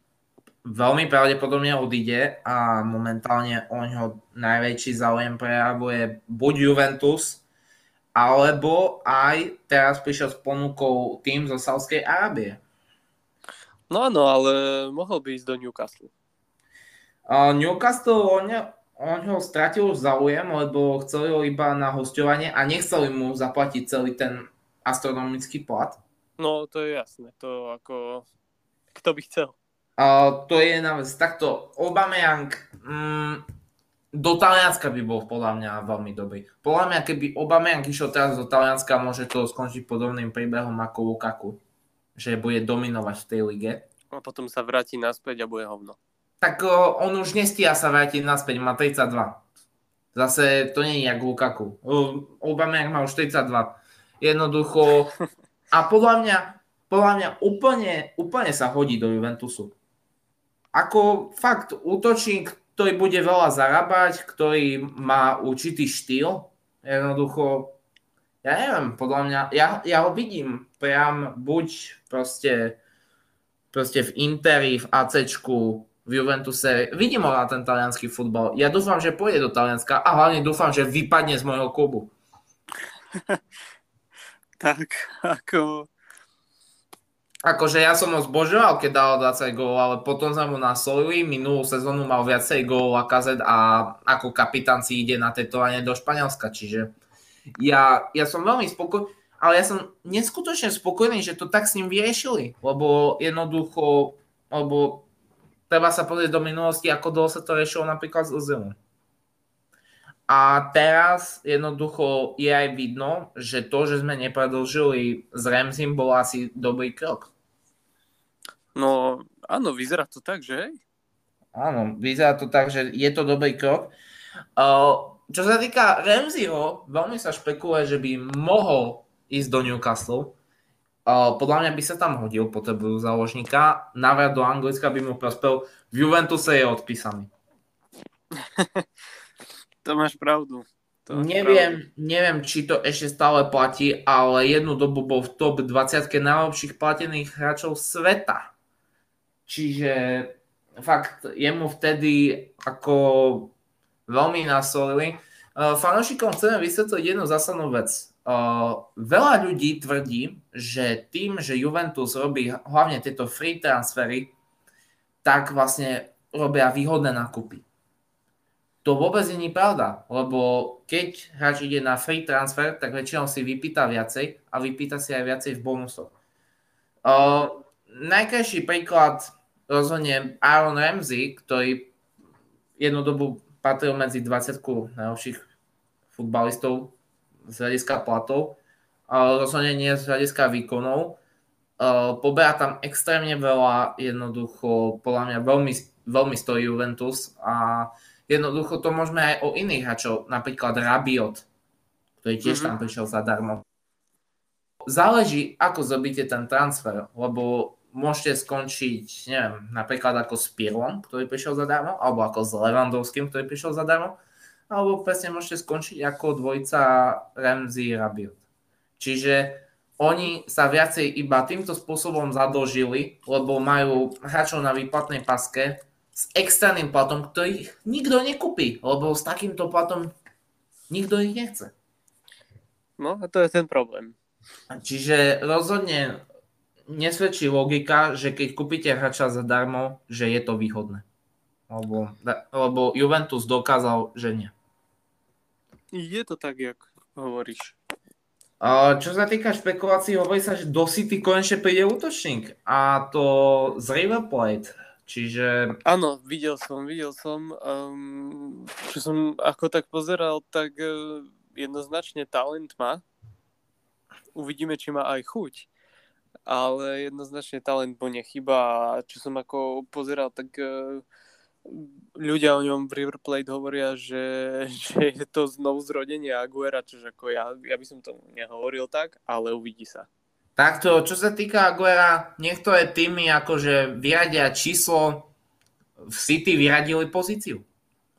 veľmi pravdepodobne odíde a momentálne o ňo najväčší záujem prejavuje buď Juventus, alebo aj teraz prišiel s ponukou tým zo Sávskej Arábie. No áno, ale mohol by ísť do Newcastle. Uh, Newcastle, on, on ho stratil záujem, lebo chcel ho iba na hostovanie a nechceli mu zaplatiť celý ten astronomický plat. No, to je jasné. To ako... Kto by chcel? Uh, to je jedna vec. Takto, Aubameyang mm, do Talianska by bol podľa mňa veľmi dobrý. Podľa mňa, keby Aubameyang išiel teraz do Talianska, môže to skončiť podobným príbehom ako Lukaku. Že bude dominovať v tej lige. A potom sa vráti naspäť a bude hovno tak on už nestia sa vrátiť naspäť, má 32. Zase to nie je jak Lukaku. Aubameyang má už 32. Jednoducho. A podľa mňa, podľa mňa úplne, úplne sa hodí do Juventusu. Ako fakt útočník, ktorý bude veľa zarábať, ktorý má určitý štýl. Jednoducho, ja neviem, podľa mňa, ja, ja ho vidím priam buď proste, proste v Interi, v ACčku, v Juventuse. Vidím ho na ten talianský futbal. Ja dúfam, že pôjde do Talianska a hlavne dúfam, že vypadne z môjho klubu. tak, ako... Akože ja som ho zbožoval, keď dal 20 gólov, ale potom sme mu nasolili. Minulú sezónu mal viacej gólov a kazet a ako kapitán si ide na tetovanie do Španielska. Čiže ja, ja som veľmi spokojný, ale ja som neskutočne spokojný, že to tak s ním vyriešili, lebo jednoducho, lebo treba sa pozrieť do minulosti, ako dlho sa to riešilo napríklad z Ozilu. A teraz jednoducho je aj vidno, že to, že sme nepredlžili s Remzim, bol asi dobrý krok. No áno, vyzerá to tak, že? Áno, vyzerá to tak, že je to dobrý krok. Uh, čo sa týka Remziho, veľmi sa špekuluje, že by mohol ísť do Newcastle, podľa mňa by sa tam hodil, potrebujú záložníka. Návrat do Anglicka by mu prospel. V Juventuse je odpísaný. to máš pravdu. To máš neviem, pravdu. neviem, či to ešte stále platí, ale jednu dobu bol v top 20 najlepších platených hráčov sveta. Čiže fakt, jemu vtedy ako veľmi nasolili. Uh, fanošikom chceme vysvetliť jednu zásadnú vec. Veľa ľudí tvrdí, že tým, že Juventus robí hlavne tieto free transfery, tak vlastne robia výhodné nákupy. To vôbec nie je pravda, lebo keď hráč ide na free transfer, tak väčšinou si vypýta viacej a vypýta si aj viacej v bonusoch. Uh, najkrajší príklad rozhodne Aaron Ramsey, ktorý jednu dobu patril medzi 20 najlepších futbalistov z hľadiska platov, ale rozhodne nie z hľadiska výkonov. Uh, poberá tam extrémne veľa, jednoducho, podľa mňa veľmi, veľmi stojí Juventus a Jednoducho to môžeme aj o iných hráčov, napríklad Rabiot, ktorý tiež mm-hmm. tam prišiel zadarmo. Záleží, ako zrobíte ten transfer, lebo môžete skončiť, neviem, napríklad ako s Pirlom, ktorý prišiel zadarmo, alebo ako s Levandovským, ktorý prišiel zadarmo, alebo presne môžete skončiť ako dvojca Ramsey Rabiot. Čiže oni sa viacej iba týmto spôsobom zadlžili, lebo majú hráčov na výplatnej paske, s externým platom, ktorý nikto nekúpi, lebo s takýmto platom nikto ich nechce. No a to je ten problém. Čiže rozhodne nesvedčí logika, že keď kúpite hráča zadarmo, že je to výhodné. Lebo, lebo Juventus dokázal, že nie. Je to tak, jak hovoríš. Čo sa týka špekulácií, hovorí sa, že do City konečne príde útočník. A to z River Plate. Čiže... Áno, videl som, videl som. Um, čo som ako tak pozeral, tak uh, jednoznačne talent má. Uvidíme, či má aj chuť. Ale jednoznačne talent mu nechyba a čo som ako pozeral, tak uh, ľudia o ňom v River Plate hovoria, že, že je to znovu zrodenie Aguera, čož ako ja, ja by som to nehovoril tak, ale uvidí sa. Takto, čo sa týka Aguera, niektoré týmy akože vyradia číslo, v City vyradili pozíciu.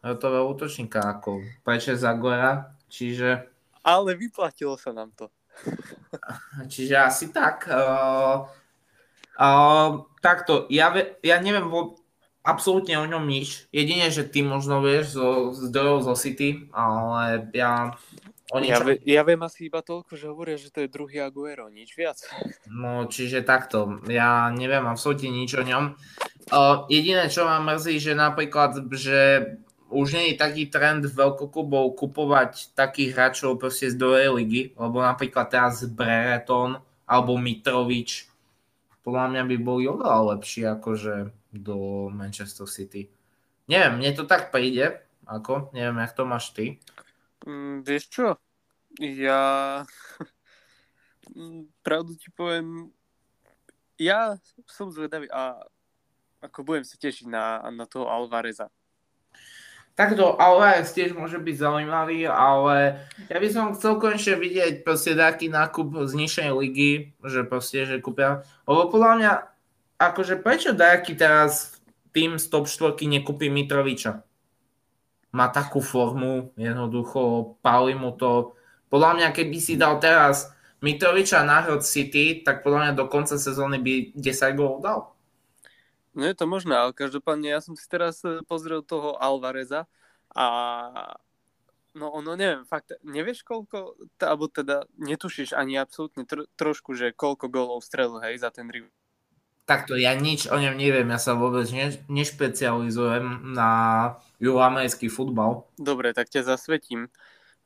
toho útočníka ako prečo z Aguera, čiže... Ale vyplatilo sa nám to. Čiže asi tak. Uh, uh, takto, ja, ja neviem vo, absolútne o ňom nič. Jedine, že ty možno vieš zo zdrojov zo City, ale ja oni ja, ve, ja viem asi iba toľko, že hovoria, že to je druhý Aguero, nič viac. No, čiže takto. Ja neviem absolútne nič o ňom. Uh, jediné, čo ma mrzí, že napríklad, že už nie je taký trend veľkoklubov kupovať takých hráčov proste z druhej ligy, lebo napríklad teraz Brereton alebo Mitrovič podľa mňa by boli oveľa lepší akože do Manchester City. Neviem, mne to tak príde, ako, neviem, jak to máš ty. Mm, vieš čo? Ja... Mm, pravdu ti poviem, ja som zvedavý a ako budem sa tešiť na, na toho Alvareza. Takto Alvarez tiež môže byť zaujímavý, ale ja by som chcel konečne vidieť proste taký nákup z nižšej ligy, že proste, že kúpia, lebo podľa mňa, akože prečo Darky teraz tým z top 4 nekúpi Mitroviča? má takú formu, jednoducho pali mu to. Podľa mňa, keby si dal teraz Mitroviča na Hrod City, tak podľa mňa do konca sezóny by 10 gólov dal. No je to možné, ale každopádne ja som si teraz e, pozrel toho Alvareza a no ono neviem, fakt, nevieš koľko, alebo teda netušíš ani absolútne tro, trošku, že koľko gólov strelil, hej, za ten rival Takto, ja nič o ňom neviem, ja sa vôbec ne, nešpecializujem na juhoamerický futbal. Dobre, tak ťa zasvetím.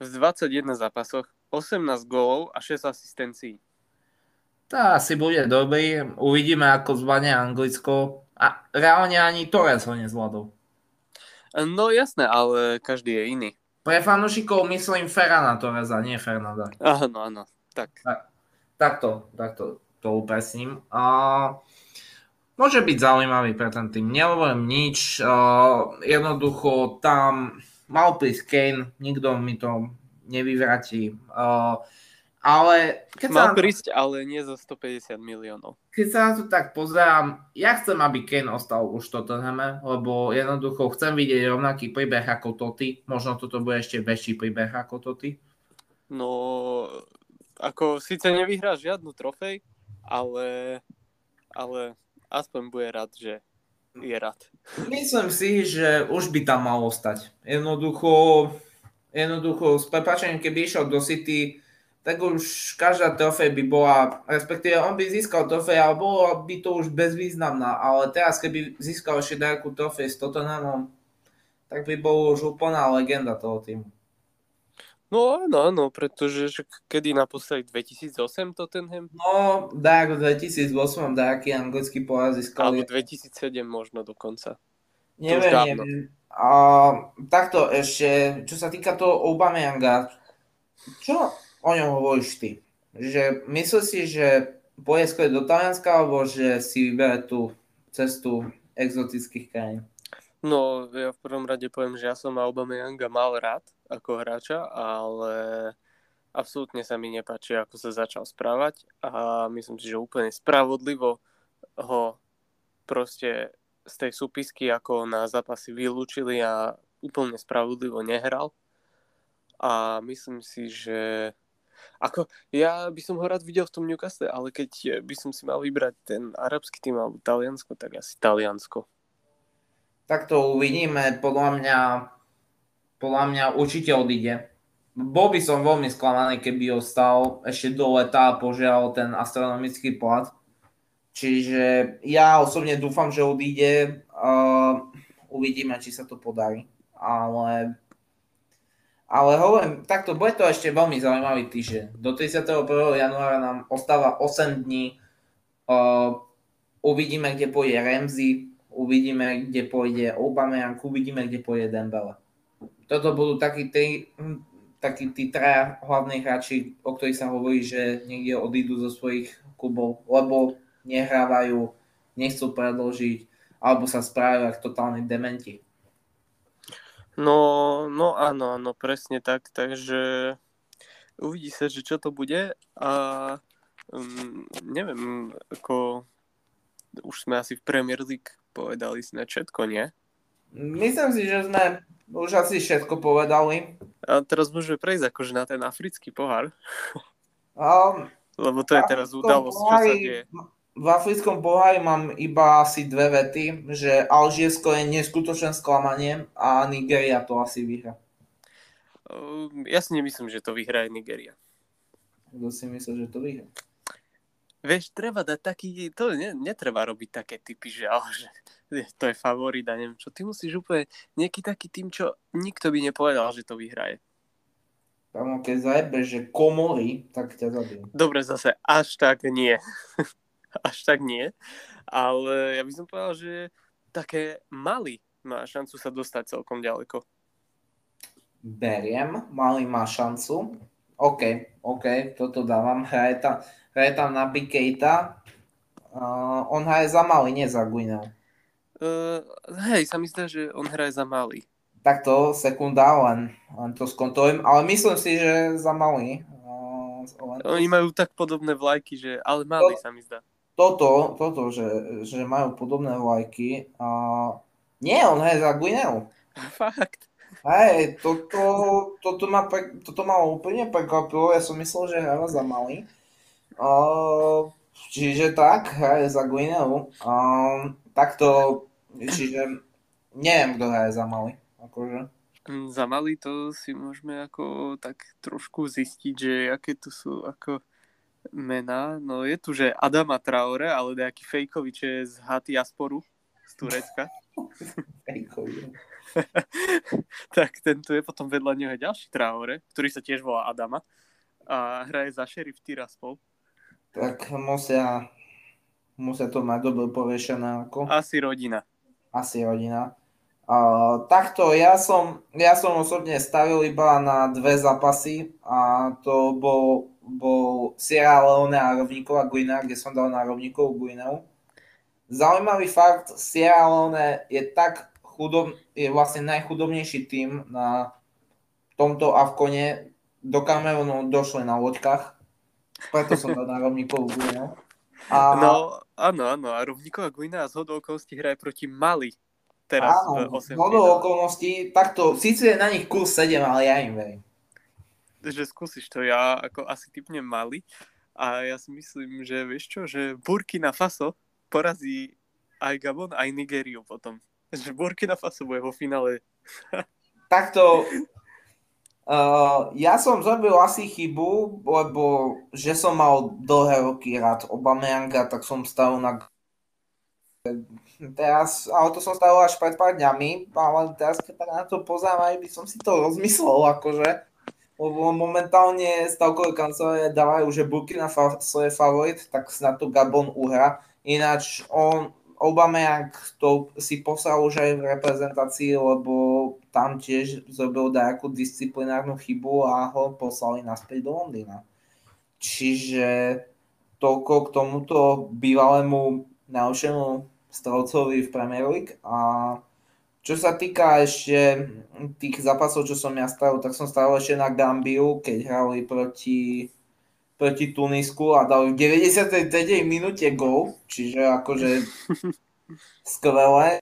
V 21 zápasoch 18 gólov a 6 asistencií. To asi bude dobrý. Uvidíme, ako zvane Anglicko. A reálne ani Torres ho nezvládol. No jasné, ale každý je iný. Pre fanúšikov myslím Ferrana Torresa, nie Fernanda. Áno, áno. Tak. tak takto, takto to upresním. Uh, môže byť zaujímavý pre ten tým. Nehovorím nič, uh, jednoducho tam mal prísť Kane, nikto mi to nevyvratí. Uh, ale keď Mal sa prísť, ale nie za 150 miliónov. Keď sa na to tak pozerám, ja chcem, aby Kane ostal už Tottenhame, lebo jednoducho chcem vidieť rovnaký príbeh ako Toty. Možno toto bude ešte väčší príbeh ako Toty. No, ako síce nevyhrá žiadnu trofej, ale, ale aspoň bude rád, že je rád. Myslím si, že už by tam malo stať. Jednoducho, Jednoducho, s prepačením, keby išiel do City, tak už každá trofej by bola, respektíve on by získal trofej, ale bolo by to už bezvýznamná, ale teraz keby získal ešte nejakú trofej s Tottenhamom, tak by bol už úplná legenda toho týmu. No áno, áno, pretože kedy naposledy 2008 Tottenham? No, tak v 2008 nejaký anglický pohár získali. Alebo 2007 možno dokonca. Neviem, neviem. A, takto ešte, čo sa týka toho Aubameyanga, čo o ňom hovoríš ty? Že myslíš si, že pôjde skôr do Talianska, alebo že si vybere tú cestu exotických krajín? No, ja v prvom rade poviem, že ja som Aubameyanga mal rád ako hráča, ale absolútne sa mi nepáči, ako sa začal správať a myslím si, že úplne spravodlivo ho proste z tej súpisky ako na zápasy vylúčili a úplne spravodlivo nehral. A myslím si, že ako, ja by som ho rád videl v tom Newcastle, ale keď by som si mal vybrať ten arabský tým alebo Taliansko, tak asi Taliansko. Tak to uvidíme. Podľa mňa podľa mňa určite odíde. Bol by som veľmi sklamaný, keby ostal ešte do leta a požiadal ten astronomický plat. Čiže ja osobne dúfam, že odíde. Uh, uvidíme, či sa to podarí. Ale, ale hovorím, takto bude to ešte veľmi zaujímavý týždeň. Do 31. januára nám ostáva 8 dní. Uh, uvidíme, kde pôjde Ramsey, uvidíme, kde pôjde Aubameyang, uvidíme, kde pôjde Dembele toto budú takí tí, hm, takí tí traja hlavní hráči, o ktorých sa hovorí, že niekde odídu zo svojich klubov, lebo nehrávajú, nechcú predložiť, alebo sa správajú ako totálni dementi. No, no áno, áno, presne tak, takže uvidí sa, že čo to bude a um, neviem, ako už sme asi v Premier League povedali sme všetko, nie? Myslím si, že sme už asi všetko povedali. A teraz môžeme prejsť akože na ten africký pohár. Um, Lebo to je teraz udalosť, pohári, čo sa deje. V africkom pohári mám iba asi dve vety, že Alžiersko je neskutočné sklamanie a Nigeria to asi vyhra. Um, ja si nemyslím, že to vyhraje Nigeria. Kto si myslí, že to vyhra? Vieš, treba dať taký, to ne, netreba robiť také typy, že, ale, že to je favorit a neviem čo. Ty musíš úplne nejaký taký tým, čo nikto by nepovedal, že to vyhraje. Kámo, keď zajebeš, že komory, tak ťa zabijem. Dobre, zase až tak nie. až tak nie. Ale ja by som povedal, že také malý má šancu sa dostať celkom ďaleko. Beriem, malý má šancu. OK, OK, toto dávam. Hraje tam, hraje tam na Bikejta. Uh, on hraje za malý, nie za Guineu. Uh, hej, sa mi zdá, že on hraje za malý. Takto, sekunda, len, len to skontrolujem, ale myslím si, že za malý. Uh, Oni majú tak podobné vlajky, že, ale malý to, sa mi zdá. Toto, toto, že, že majú podobné vlajky. Uh, nie, on hraje za Guineu. Fakt. Hej, toto, toto, ma, toto ma úplne prekvapilo, ja som myslel, že hráva za malý. Uh, čiže tak, hraje za Guineu. Uh, takto Čiže neviem, kto hraje za malý. Akože. Za malý to si môžeme ako tak trošku zistiť, že aké tu sú ako mená. No je tu, že Adama Traore, ale nejaký fejkovič je z Haty Asporu z Turecka. tak tento je potom vedľa neho ďalší Traore, ktorý sa tiež volá Adama a hraje za Sheriff Tiraspol. Tak musia, musia to mať dobre povešené ako. Asi rodina asi rodina. Uh, takto, ja som, ja som osobne stavil iba na dve zápasy a to bol, bol Sierra Leone a rovníková Guinea, kde som dal na rovníkovú Guineu. Zaujímavý fakt, Sierra Leone je tak chudob, je vlastne najchudobnejší tým na tomto Avkone. Do Kamerunu došli na loďkách, preto som dal na rovníkovú Guineu. A... No, áno, áno. A rovníková Guinea z hodou okolností hraje proti Mali. Teraz áno, z hodou okolností, takto, síce je na nich kurz 7, ale ja im verím. Že skúsiš to, ja ako asi typnem Mali. A ja si myslím, že vieš čo, že Burkina Faso porazí aj Gabon, aj Nigériu potom. Že Burkina Faso bude vo finále. Takto, Uh, ja som zrobil asi chybu, lebo že som mal dlhé roky rád Obameyanga, tak som stal na teraz, ale to som stavil až pred pár dňami, ale teraz keď na to pozerám, aj by som si to rozmyslel, akože, lebo momentálne stavkové kancelárie dávajú, že Burkina Faso je favorit, tak na to Gabon uhra. Ináč on, Obameyang to si posral už aj v reprezentácii, lebo tam tiež zrobil nejakú disciplinárnu chybu a ho poslali naspäť do Londýna. Čiže toľko k tomuto bývalému najlepšiemu strelcovi v Premier League. A čo sa týka ešte tých zápasov, čo som ja stavil, tak som stavil ešte na Gambiu, keď hrali proti proti Tunisku a dal v 93. minúte gol, čiže akože skvelé.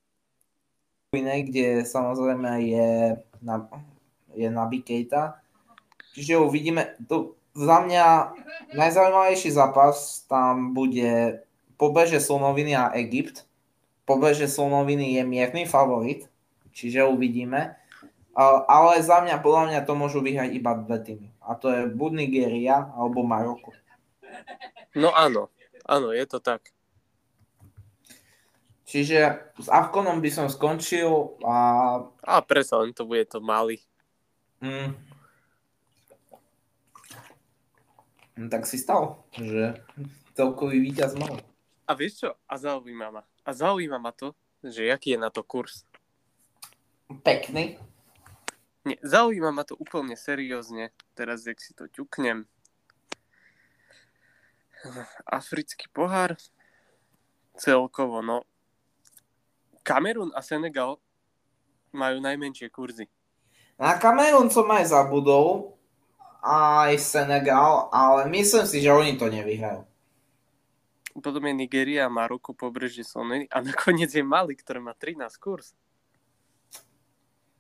kde samozrejme je na, je na Keita. Čiže uvidíme, to, za mňa najzaujímavejší zápas tam bude pobeže Slonoviny a Egypt. Pobeže Slonoviny je mierny favorit, čiže uvidíme. Ale za mňa, podľa mňa to môžu vyhrať iba dve týmy. A to je buď Nigeria alebo Maroko. No áno, áno, je to tak. Čiže s Avkonom by som skončil a... A predsa len to bude to Mali. Mm. No, tak si stal, že celkový víťaz mal. A vieš čo? A zaujíma ma. A zaujíma ma to, že aký je na to kurz. Pekný. Nie, zaujíma ma to úplne seriózne. Teraz, jak si to ťuknem. Africký pohár. Celkovo, no. Kamerun a Senegal majú najmenšie kurzy. Na Kamerun som aj zabudol, aj Senegal, ale myslím si, že oni to nevyhrajú. Potom je Nigeria Maroko pobrežie sú a nakoniec je Mali, ktoré má 13 kurz.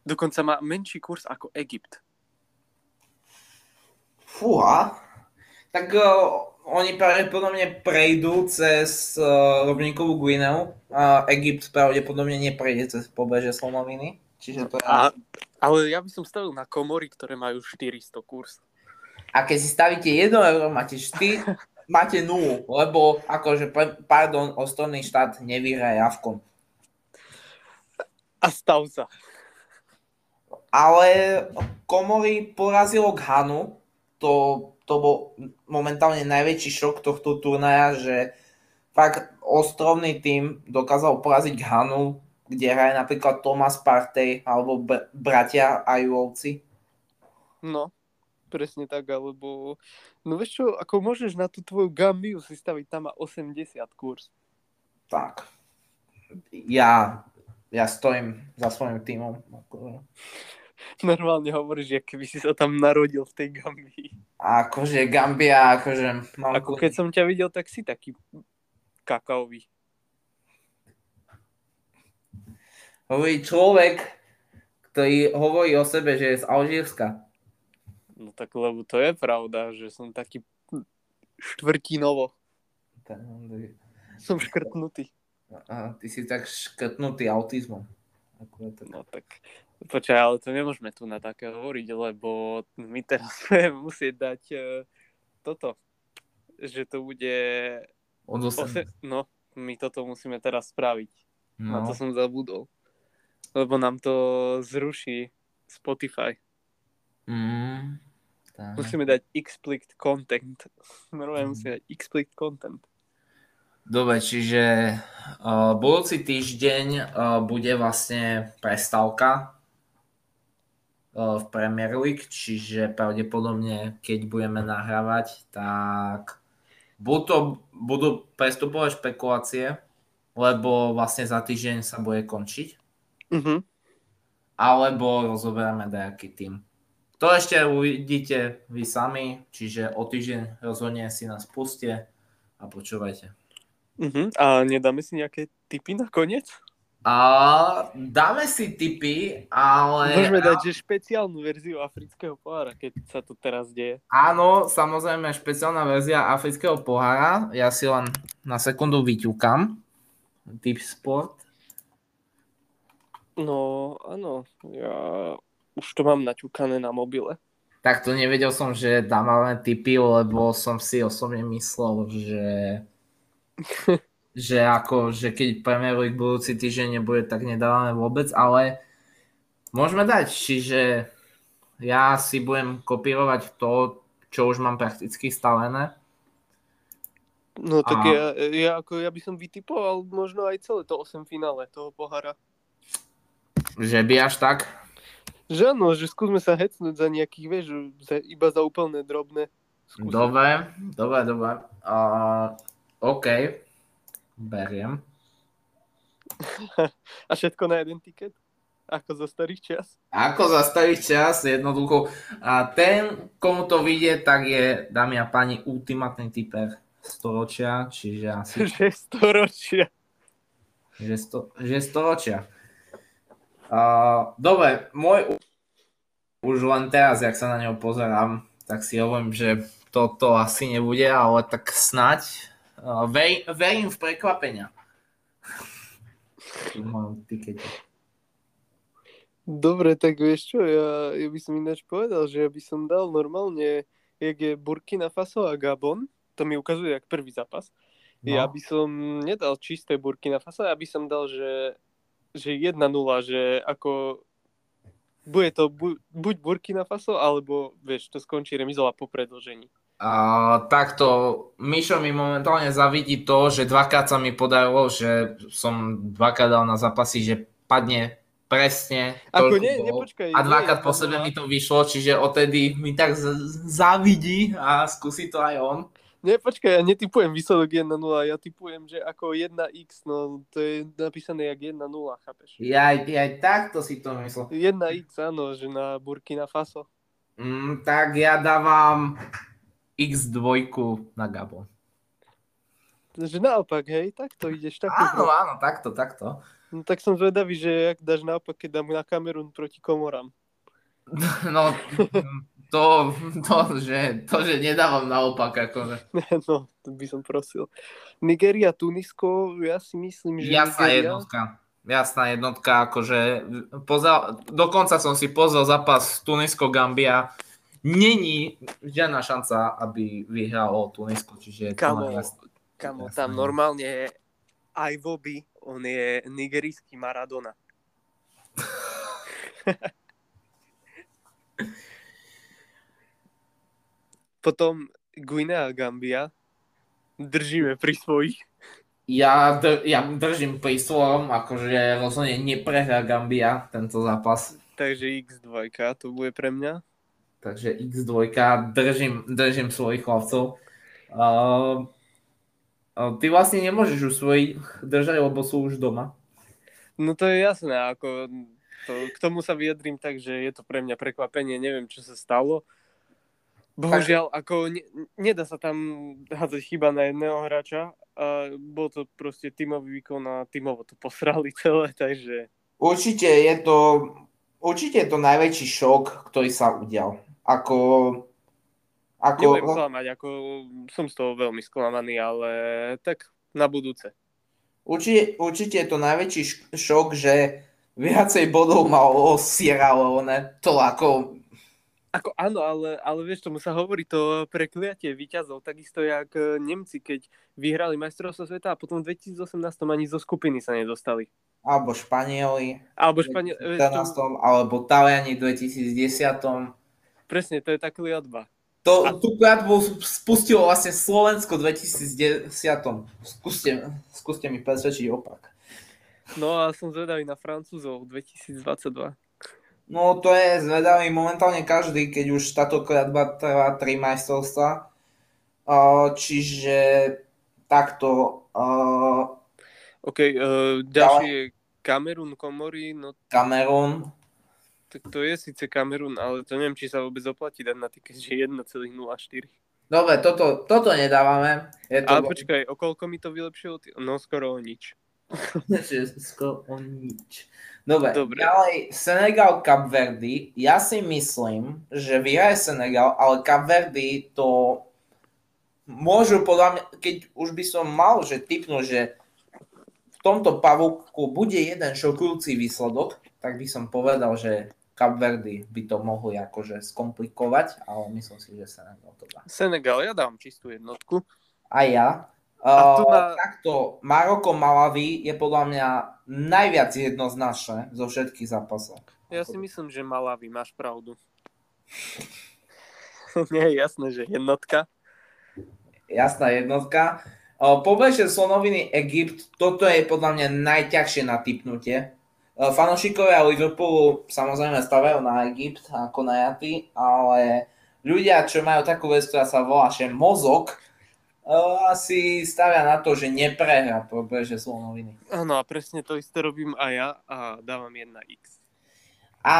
Dokonca má menší kurz ako Egypt. Fúha. Tak uh, oni pravdepodobne prejdú cez uh, Rovníkovú Guineu a Egypt pravdepodobne neprejde cez pobeže Slonoviny. Čiže to je... a, ale ja by som stavil na komory, ktoré majú 400 kurz. A keď si stavíte 1 euro, máte 4, máte 0, lebo akože, pardon, ostrovný štát nevyhraje Avkom. A stav sa ale Komory porazilo Ghanu, to, to bol momentálne najväčší šok tohto turnaja, že fakt ostrovný tým dokázal poraziť Ghanu, kde hraje napríklad Thomas Partey alebo br- bratia Ajuvovci. No, presne tak, alebo no vieš čo, ako môžeš na tú tvoju Gambiu si staviť, tam má 80 kurz. Tak. Ja, ja stojím za svojim týmom. Normálne hovoríš, že keby si sa tam narodil v tej Gambii. Akože Gambia, akože... Mám Ako keď som ťa videl, tak si taký kakaový. Hovorí človek, ktorý hovorí o sebe, že je z Alžírska. No tak lebo to je pravda, že som taký štvrtinovo. Som škrtnutý. A ty si tak škrtnutý autizmom. No tak Počkaj, ale to nemôžeme tu na také hovoriť, lebo my teraz budeme musieť dať uh, toto, že to bude... Od 8. Ose... No, my toto musíme teraz spraviť. No. Na to som zabudol. Lebo nám to zruší Spotify. Mm, tak. Musíme dať explicit content. Normálne mm. musíme dať explicit content. Dobre, čiže uh, budúci týždeň uh, bude vlastne prestávka v Premier League, čiže pravdepodobne, keď budeme nahrávať, tak budú, to, budú prestupovať špekulácie, lebo vlastne za týždeň sa bude končiť. Uh-huh. Alebo rozoberieme nejaký tým. To ešte uvidíte vy sami, čiže o týždeň rozhodne si nás puste a počúvajte. Uh-huh. A nedáme si nejaké tipy na koniec? A dáme si tipy, ale... Môžeme dať, že špeciálnu verziu afrického pohára, keď sa to teraz deje. Áno, samozrejme špeciálna verzia afrického pohára. Ja si len na sekundu vyťukam. Tip sport. No, áno. Ja už to mám naťukané na mobile. Tak to nevedel som, že dávame tipy, lebo som si osobne myslel, že že ako, že keď Premier League budúci týždeň nebude, tak nedávame vôbec, ale môžeme dať, čiže ja si budem kopírovať to, čo už mám prakticky stavené. No tak a... ja, ja, ako, ja by som vytipoval možno aj celé to 8 finále toho pohára. Že by až tak? Že áno, že skúsme sa hecnúť za nejakých, vieš, za, iba za úplne drobné. Skúsme. Dobre, dobre, dobre. Uh, OK, beriem. A všetko na jeden tiket? Ako za starých čas? Ako za starých čas, jednoducho. A ten, komu to vyjde, tak je, dámy a páni, ultimátny typer storočia, čiže asi... Že storočia. Že, sto, že storočia. Uh, dobre, môj už len teraz, jak sa na neho pozerám, tak si hovorím, že toto asi nebude, ale tak snať. Ver, verím v prekvapenia. Dobre, tak vieš čo, ja, ja by som ináč povedal, že ja by som dal normálne, jak je Burkina Faso a Gabon, to mi ukazuje jak prvý zápas, no. ja by som nedal čisté Burkina Faso, ja by som dal, že, že 1-0, že ako bude to bu, buď Burkina Faso, alebo vieš, to skončí remizová po predlžení. A, takto, Mišo mi momentálne zavidí to, že dvakrát sa mi podarilo, že som dvakrát dal na zápasy, že padne Presne. Ako nie, nepočkaj. A dvakrát po sebe mi to vyšlo, čiže odtedy mi tak závidí a skúsi to aj on. Nie, počkaj, ja netypujem výsledok 1-0, ja typujem, že ako 1x, no to je napísané jak 1-0, chápeš? Ja, ja takto si to myslel. 1x, áno, že na Burkina Faso. Mm, tak ja dávam x2 na Gabon. Že naopak, hej, takto ideš. Takto áno, áno, takto, takto. No tak som zvedavý, že jak dáš naopak, keď dám na Kamerun proti Komorám. No, to, to, že, to, že nedávam naopak, akože. No, to by som prosil. Nigeria, Tunisko, ja si myslím, že Jasná Nigeria... jednotka. Jasná jednotka, akože pozal, dokonca som si pozrel zápas Tunisko-Gambia. Není žiadna šanca, aby vyhralo Tunisko, čiže kamo, jasný, kamo tam normálne aj Voby on je nigerijský Maradona. Potom Guinea Gambia. Držíme pri svojich. Ja, dr- ja držím pri svojom, akože rozhodne neprehrá Gambia tento zápas. Takže X2 to bude pre mňa. Takže X2 držím, držím svojich chlapcov. Uh, Ty vlastne nemôžeš už svojich držať, lebo sú už doma. No to je jasné, ako to, k tomu sa vyjadrím tak, že je to pre mňa prekvapenie, neviem, čo sa stalo. Bohužiaľ, ako ne, nedá sa tam hádzať chyba na jedného hráča a bol to proste tímový výkon a tímovo to posrali celé, takže... Určite je to, určite je to najväčší šok, ktorý sa udial. Ako ako... Nebudem klamať, ako som z toho veľmi sklamaný, ale tak na budúce. Určite, určite je to najväčší šok, že viacej bodov malo Sierra Leone. To ako... Ako áno, ale, ale vieš, tomu sa hovorí to prekliatie výťazov, takisto jak e, Nemci, keď vyhrali majstrovstvo sveta a potom v 2018 ani zo skupiny sa nedostali. Alebo Španieli. Alebo Španieli. Alebo Taliani v 2010. Presne, to je tá kliatba. To, tú kratbu spustilo vlastne Slovensko v 2010. Skúste, skúste mi presvedčiť opak. No a som zvedavý na Francúzov 2022. No to je zvedavý momentálne každý, keď už táto kratba trvá 3 majstrovstva. čiže takto. Uh, OK, uh, ďalší je Kamerun, Komory. No... Kamerun. Tak to je síce Kamerun, ale to neviem, či sa vôbec oplatí dať na tiket, že 1,04. Dobre, toto, toto nedávame. Je to... Ale počkaj, o koľko mi to vylepšilo? No skoro o nič. skoro o nič. Dobre, Dobre, ďalej Senegal, Cap Verdi. Ja si myslím, že vyhraje Senegal, ale Cap Verdi to môžu podľa mňa, keď už by som mal, že typnú, že v tomto pavúku bude jeden šokujúci výsledok, tak by som povedal, že Kapverdy by to mohli akože skomplikovať, ale myslím si, že Senegal to dá. Senegal, ja dám čistú jednotku. A ja. A tu Uh, na- Takto, Maroko Malawi je podľa mňa najviac jednoznačné zo všetkých zápasov. Ja si myslím, že Malawi, máš pravdu. Nie je jasné, že jednotka. Jasná jednotka. Uh, Pobrežie Slonoviny Egypt, toto je podľa mňa najťažšie na typnutie. Uh, Fanošikovia Liverpoolu samozrejme stavajú na Egypt ako na jaty, ale ľudia, čo majú takú vec, ktorá sa volá, že mozog, uh, asi stavia na to, že neprehrá Pobrežie Slonoviny. Áno, a presne to isté robím aj ja a dávam 1x. A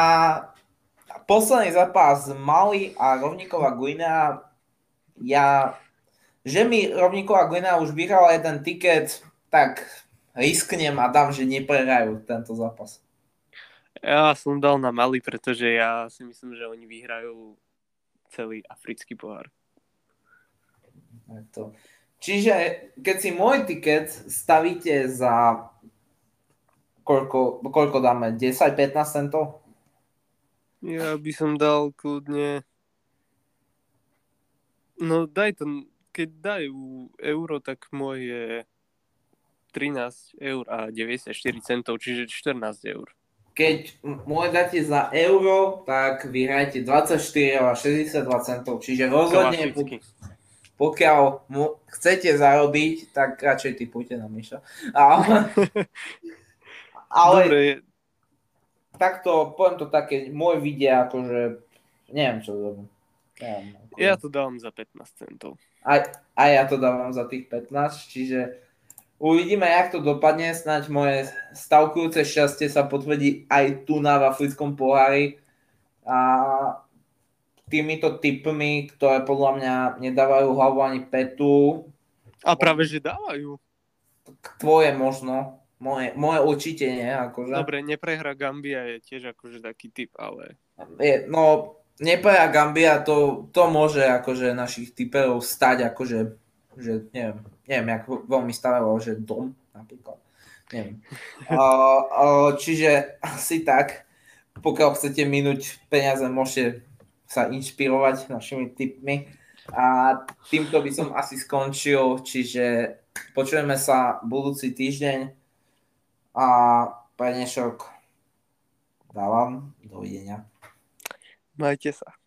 posledný zápas Mali a Rovníková Guinea, ja, že mi Rovníková Guinea už vyhrala jeden tiket, tak risknem a dám, že neprehrajú tento zápas. Ja som dal na Mali, pretože ja si myslím, že oni vyhrajú celý africký pohár. To. Čiže keď si môj tiket stavíte za koľko, koľko dáme? 10-15 centov? Ja by som dal kľudne... No daj to, keď dajú euro, tak môj je 13 eur a 94 centov, čiže 14 eur. Keď môj dáte za euro, tak vyhrajete 24 eur a 62 centov. Čiže rozhodne, pokiaľ mu chcete zarobiť, tak radšej typujte na Miša. Ale, ale Dobre, takto, poviem to také, môj vidia, akože, neviem čo robím. Ja to dávam za 15 centov. aj, aj ja to dávam za tých 15, čiže uvidíme, jak to dopadne, snáď moje stavkujúce šťastie sa potvrdí aj tu na v africkom pohári a týmito typmi, ktoré podľa mňa nedávajú hlavu ani petu, A práve, že dávajú. tvoje možno, moje, moje určite nie, akože. Dobre, neprehra Gambia je tiež akože taký typ, ale Je, no, nepreja Gambia, to, to môže akože našich typerov stať, akože, že neviem, neviem, jak veľmi stavalo, že dom napríklad. Neviem. Uh, uh, čiže asi tak, pokiaľ chcete minúť peniaze, môžete sa inšpirovať našimi tipmi. A týmto by som asi skončil, čiže počujeme sa budúci týždeň a pre dnešok dávam dovidenia. majte sa.